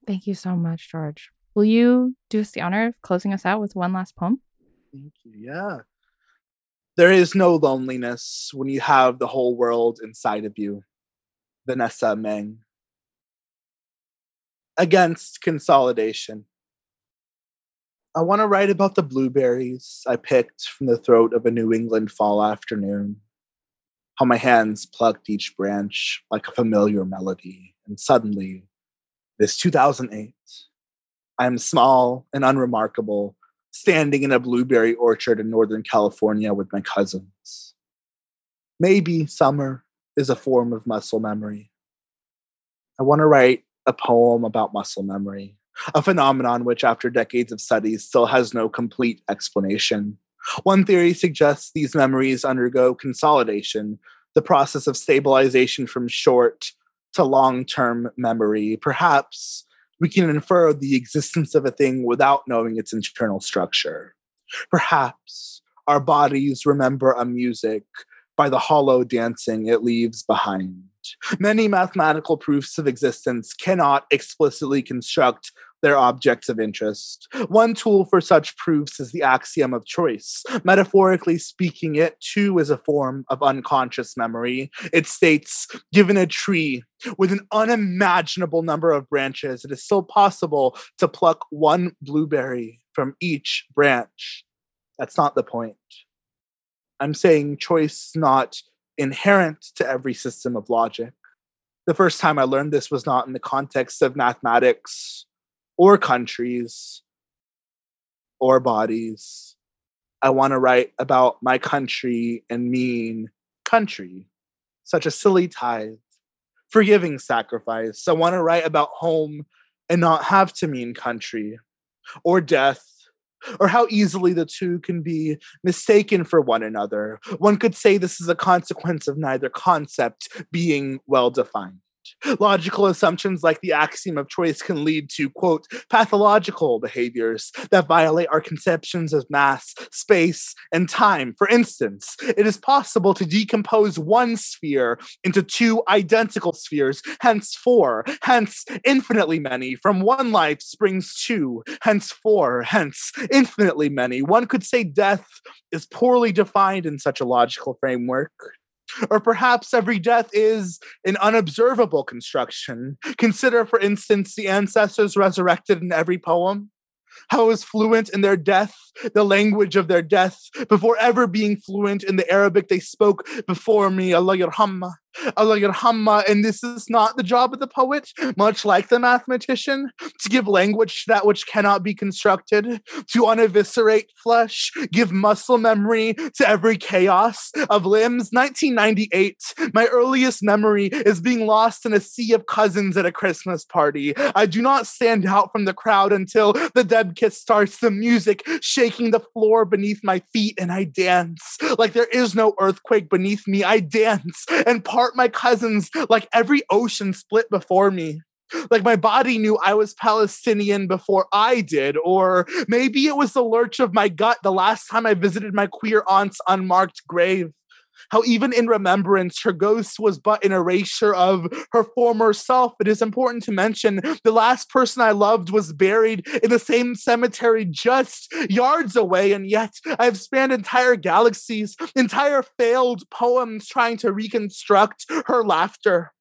Thank you so much, George. Will you do us the honor of closing us out with one last poem? Thank you. Yeah. There is no loneliness when you have the whole world inside of you. Vanessa Meng. Against consolidation. I want to write about the blueberries I picked from the throat of a New England fall afternoon. How my hands plucked each branch like a familiar melody. And suddenly, this 2008, I am small and unremarkable, standing in a blueberry orchard in Northern California with my cousins. Maybe summer is a form of muscle memory. I want to write a poem about muscle memory, a phenomenon which, after decades of studies, still has no complete explanation. One theory suggests these memories undergo consolidation, the process of stabilization from short to long term memory. Perhaps we can infer the existence of a thing without knowing its internal structure. Perhaps our bodies remember a music by the hollow dancing it leaves behind. Many mathematical proofs of existence cannot explicitly construct their objects of interest. One tool for such proofs is the axiom of choice. Metaphorically speaking, it too is a form of unconscious memory. It states given a tree with an unimaginable number of branches, it is still possible to pluck one blueberry from each branch. That's not the point. I'm saying choice not inherent to every system of logic. The first time I learned this was not in the context of mathematics or countries or bodies. I want to write about my country and mean country, such a silly tithe, forgiving sacrifice. I want to write about home and not have to mean country or death or how easily the two can be mistaken for one another. One could say this is a consequence of neither concept being well defined. Logical assumptions like the axiom of choice can lead to, quote, pathological behaviors that violate our conceptions of mass, space, and time. For instance, it is possible to decompose one sphere into two identical spheres, hence four, hence infinitely many. From one life springs two, hence four, hence infinitely many. One could say death is poorly defined in such a logical framework. Or perhaps every death is an unobservable construction. Consider, for instance, the ancestors resurrected in every poem. How is fluent in their death, the language of their death, before ever being fluent in the Arabic they spoke before me, Allah. Allah yarhamma, and this is not the job of the poet, much like the mathematician, to give language to that which cannot be constructed, to uneviscerate flesh, give muscle memory to every chaos of limbs. 1998, my earliest memory is being lost in a sea of cousins at a Christmas party. I do not stand out from the crowd until the dabke starts, the music shaking the floor beneath my feet, and I dance. Like there is no earthquake beneath me, I dance and part my cousins like every ocean split before me. Like my body knew I was Palestinian before I did, or maybe it was the lurch of my gut the last time I visited my queer aunt's unmarked grave how even in remembrance, her ghost was but an erasure of her former self. It is important to mention the last person I loved was buried in the same cemetery just yards away, and yet I've spanned entire galaxies, entire failed poems trying to reconstruct her laughter.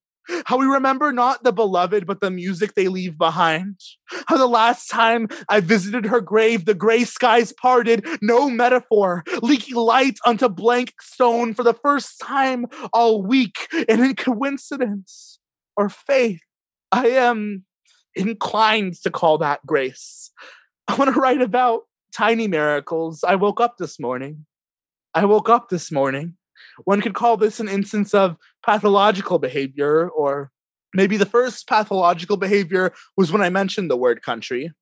How we remember not the beloved, but the music they leave behind. How the last time I visited her grave, the gray skies parted, no metaphor, leaking light onto blank stone for the first time all week. And in coincidence or faith, I am inclined to call that grace. I want to write about tiny miracles. I woke up this morning. I woke up this morning one could call this an instance of pathological behavior, or maybe the first pathological behavior was when I mentioned the word country,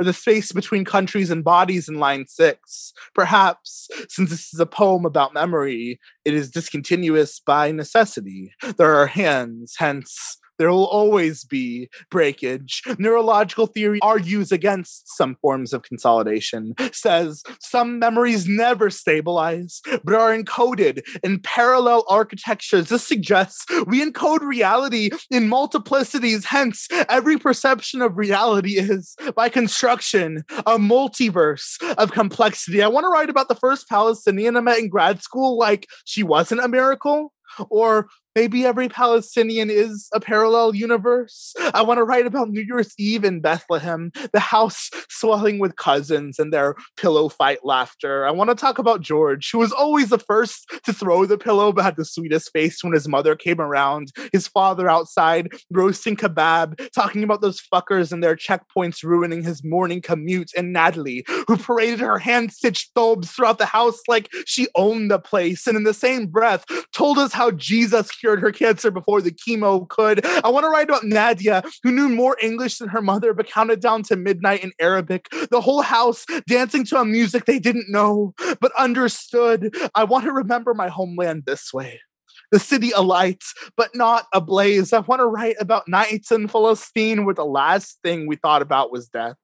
or the space between countries and bodies in line six. Perhaps, since this is a poem about memory, it is discontinuous by necessity. There are hands, hence there will always be breakage. Neurological theory argues against some forms of consolidation, says some memories never stabilize, but are encoded in parallel architectures. This suggests we encode reality in multiplicities, hence, every perception of reality is, by construction, a multiverse of complexity. I want to write about the first Palestinian I met in grad school like she wasn't a miracle or maybe every Palestinian is a parallel universe. I want to write about New Year's Eve in Bethlehem, the house <laughs> swelling with cousins and their pillow fight laughter. I want to talk about George, who was always the first to throw the pillow, but had the sweetest face when his mother came around. His father outside roasting kebab, talking about those fuckers and their checkpoints ruining his morning commute. And Natalie, who paraded her hand stitched thobes throughout the house like she owned the place. And in the same breath, told us how Jesus cured her cancer before the chemo could. I want to write about Nadia, who knew more English than her mother, but counted down to midnight in Arabic. The whole house dancing to a music they didn't know, but understood. I want to remember my homeland this way the city alight, but not ablaze. I want to write about nights in Palestine where the last thing we thought about was death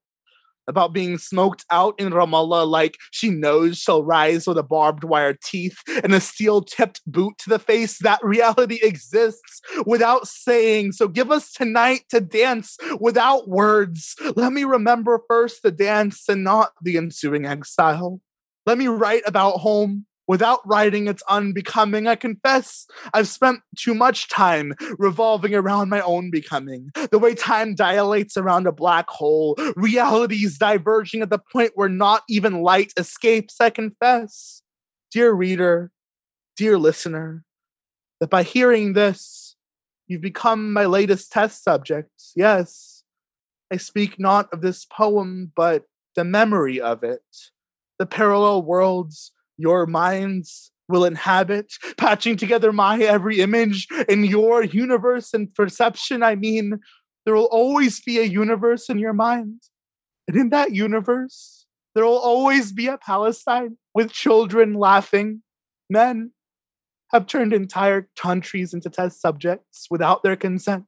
about being smoked out in Ramallah like she knows she'll rise with a barbed wire teeth and a steel tipped boot to the face. That reality exists without saying. So give us tonight to dance without words. Let me remember first the dance and not the ensuing exile. Let me write about home without writing its unbecoming. I confess I've spent too much time revolving around my own becoming. The way time dilates around a black hole, realities diverging at the point where not even light escapes. I confess, dear reader, dear listener, that by hearing this, you've become my latest test subject. Yes, I speak not of this poem, but the memory of it, the parallel worlds your minds will inhabit, patching together my every image in your universe and perception. I mean, there will always be a universe in your mind. And in that universe, There will always be a Palestine with children laughing. Men have turned entire countries into test subjects without their consent.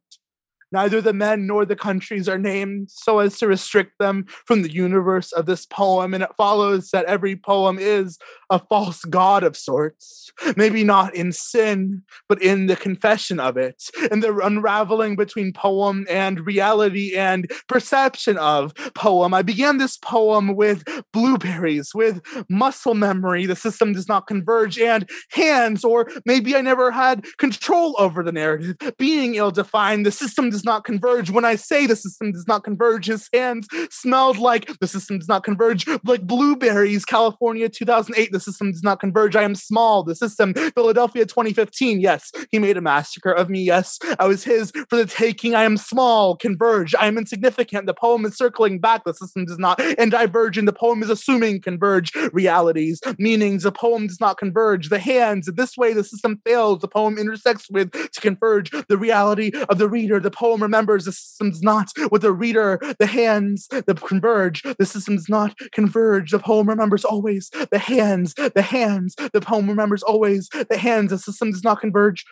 Neither the men nor the countries are named so as to restrict them from the universe of this poem, and it follows that every poem is a false god of sorts. Maybe not in sin, but in the confession of it, and the unraveling between poem and reality and perception of poem. I began this poem with blueberries, with muscle memory, the system does not converge, and hands, or maybe I never had control over the narrative, being ill defined, the system does not converge. When I say the system does not converge, his hands smelled like the system does not converge, like blueberries, California 2008, the system does not converge. I am small, the system, Philadelphia 2015. Yes, he made a massacre of me. Yes, I was his for the taking. I am small, converge. I am insignificant. The poem is circling back. The system does not, and divergent. The poem is assuming converge realities, meanings. The poem does not converge. The hands, this way the system fails. The poem intersects with to converge the reality of the reader. The poem remembers the system's not with the reader. The hands that converge. The system does not converge. The poem remembers always the hands, the hands. The poem remembers always the hands. The system does not converge.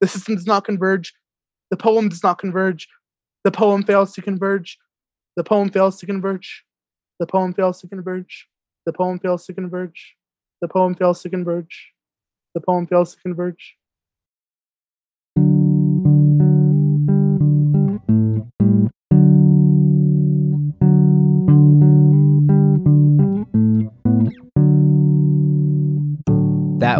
The system does not converge. The poem does not converge. The poem fails to converge. The poem fails to converge. The poem fails to converge. The poem fails to converge. The poem fails to converge. The poem fails to converge.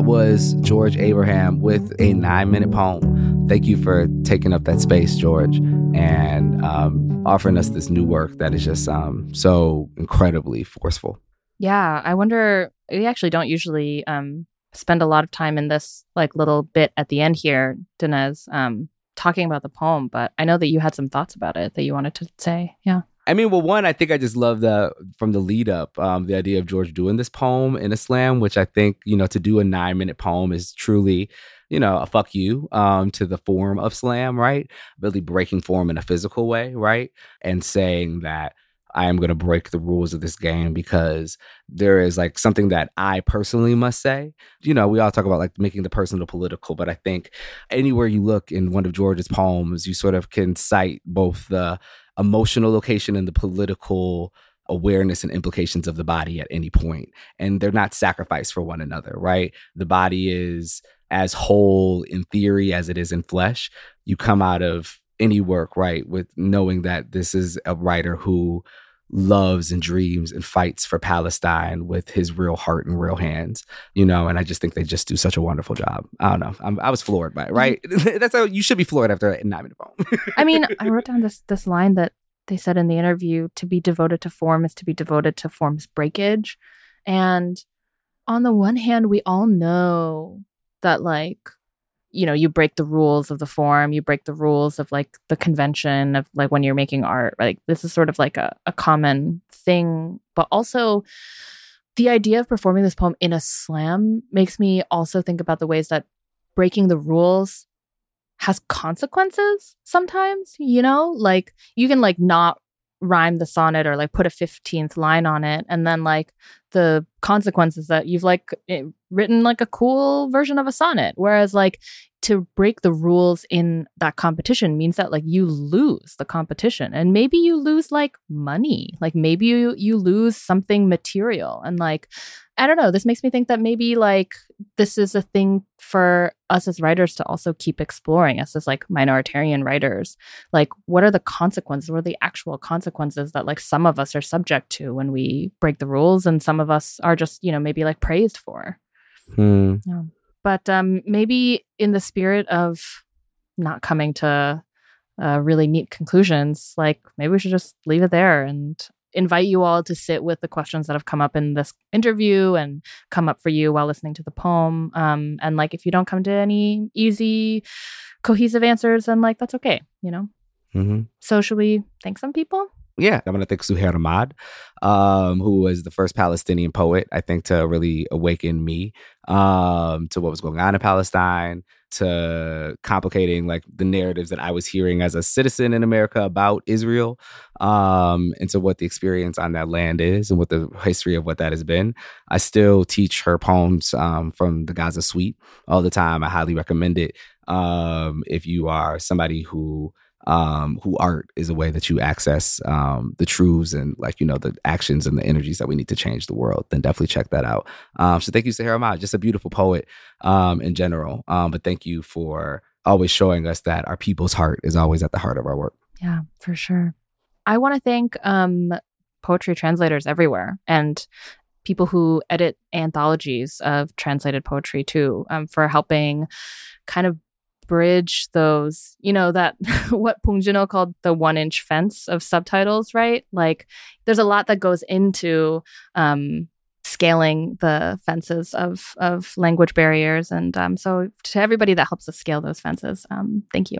Was George Abraham with a nine minute poem. Thank you for taking up that space, George, and um, offering us this new work that is just um, so incredibly forceful. Yeah, I wonder. We actually don't usually um, spend a lot of time in this like little bit at the end here, Danez, um, talking about the poem. But I know that you had some thoughts about it that you wanted to say. Yeah. I mean, well, one, I think I just love the from the lead up, um, the idea of George doing this poem in a slam, which I think you know to do a nine minute poem is truly, you know, a fuck you um, to the form of slam, right? Really breaking form in a physical way, right, and saying that I am going to break the rules of this game because there is like something that I personally must say. You know, we all talk about like making the personal political, but I think anywhere you look in one of George's poems, you sort of can cite both the emotional location and the political awareness and implications of the body at any point. And they're not sacrificed for one another right? The body is as whole in theory as it is in flesh. You come out of any work right with knowing that this is a writer who loves and dreams and fights for Palestine with his real heart and real hands, you know. And I just think they just do such a wonderful job. I don't know. I'm, i was floored by it, mm-hmm. right? <laughs> That's how you should be floored after a nine minute poem. I mean, <laughs> I wrote down this this line that they said in the interview: "To be devoted to form is to be devoted to form's breakage." And on the one hand, we all know that like you know you break the rules of the form you break the rules of like the convention of like when you're making art like this is sort of like a, a common thing. But also the idea of performing this poem in a slam makes me also think about the ways that breaking the rules has consequences sometimes you know? Like you can like not rhyme the sonnet or like put a 15th line on it and then like the consequences that you've like it, written like a cool version of a sonnet. Whereas like to break the rules in that competition means that like you lose the competition and maybe you lose like money. Like maybe you you lose something material and like i don't know this makes me think that maybe like this is a thing for us as writers to also keep exploring us as like minoritarian writers like what are the consequences what are the actual consequences that like some of us are subject to when we break the rules and some of us are just you know maybe like praised for Hmm. yeah. But um, maybe in the spirit of not coming to uh, really neat conclusions, like maybe we should just leave it there and invite you all to sit with the questions that have come up in this interview and come up for you while listening to the poem. Um, and like, if you don't come to any easy, cohesive answers, then like that's okay, you know. Mm-hmm. So should we thank some people? yeah, I'm gonna thank Suheir Hammad, um, who was the first Palestinian poet, I think, to really awaken me um, to what was going on in Palestine, to complicating like the narratives that I was hearing as a citizen in America about Israel, um, and to what the experience on that land is and what the history of what that has been. I still teach her poems um, from the Gaza Suite all the time. I highly recommend it um, if you are somebody who um, who art is a way that you access um, the truths and like you know the actions and the energies that we need to change the world then definitely check that out. Um, so thank you Suheir Hammad just a beautiful poet um, in general. Um, but thank you for always showing us that our people's heart is always at the heart of our work. Yeah for sure. I want to thank um, poetry translators everywhere and people who edit anthologies of translated poetry too um, for helping kind of bridge those, you know, that <laughs> what Joon-ho called the one inch fence of subtitles, right? Like there's a lot that goes into um, scaling the fences of of language barriers. And um, so to everybody that helps us scale those fences, um, thank you.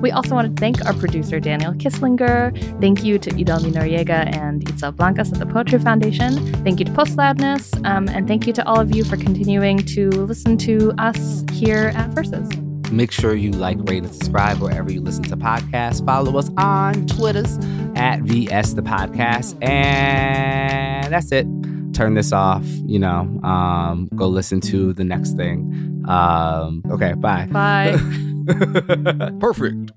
We also want to thank our producer, Daniel Kisslinger. Thank you to Idelmi Noriega and Itzel Blancas at the Poetry Foundation. Thank you to Post Loudness. Um, and thank you to all of you for continuing to listen to us here at Verses. Make sure you like, rate, and subscribe wherever you listen to podcasts. Follow us on Twitters at VS the Podcast. And that's it. Turn this off, you know, um, go listen to the next thing. Um, okay, bye. Bye. <laughs> Perfect.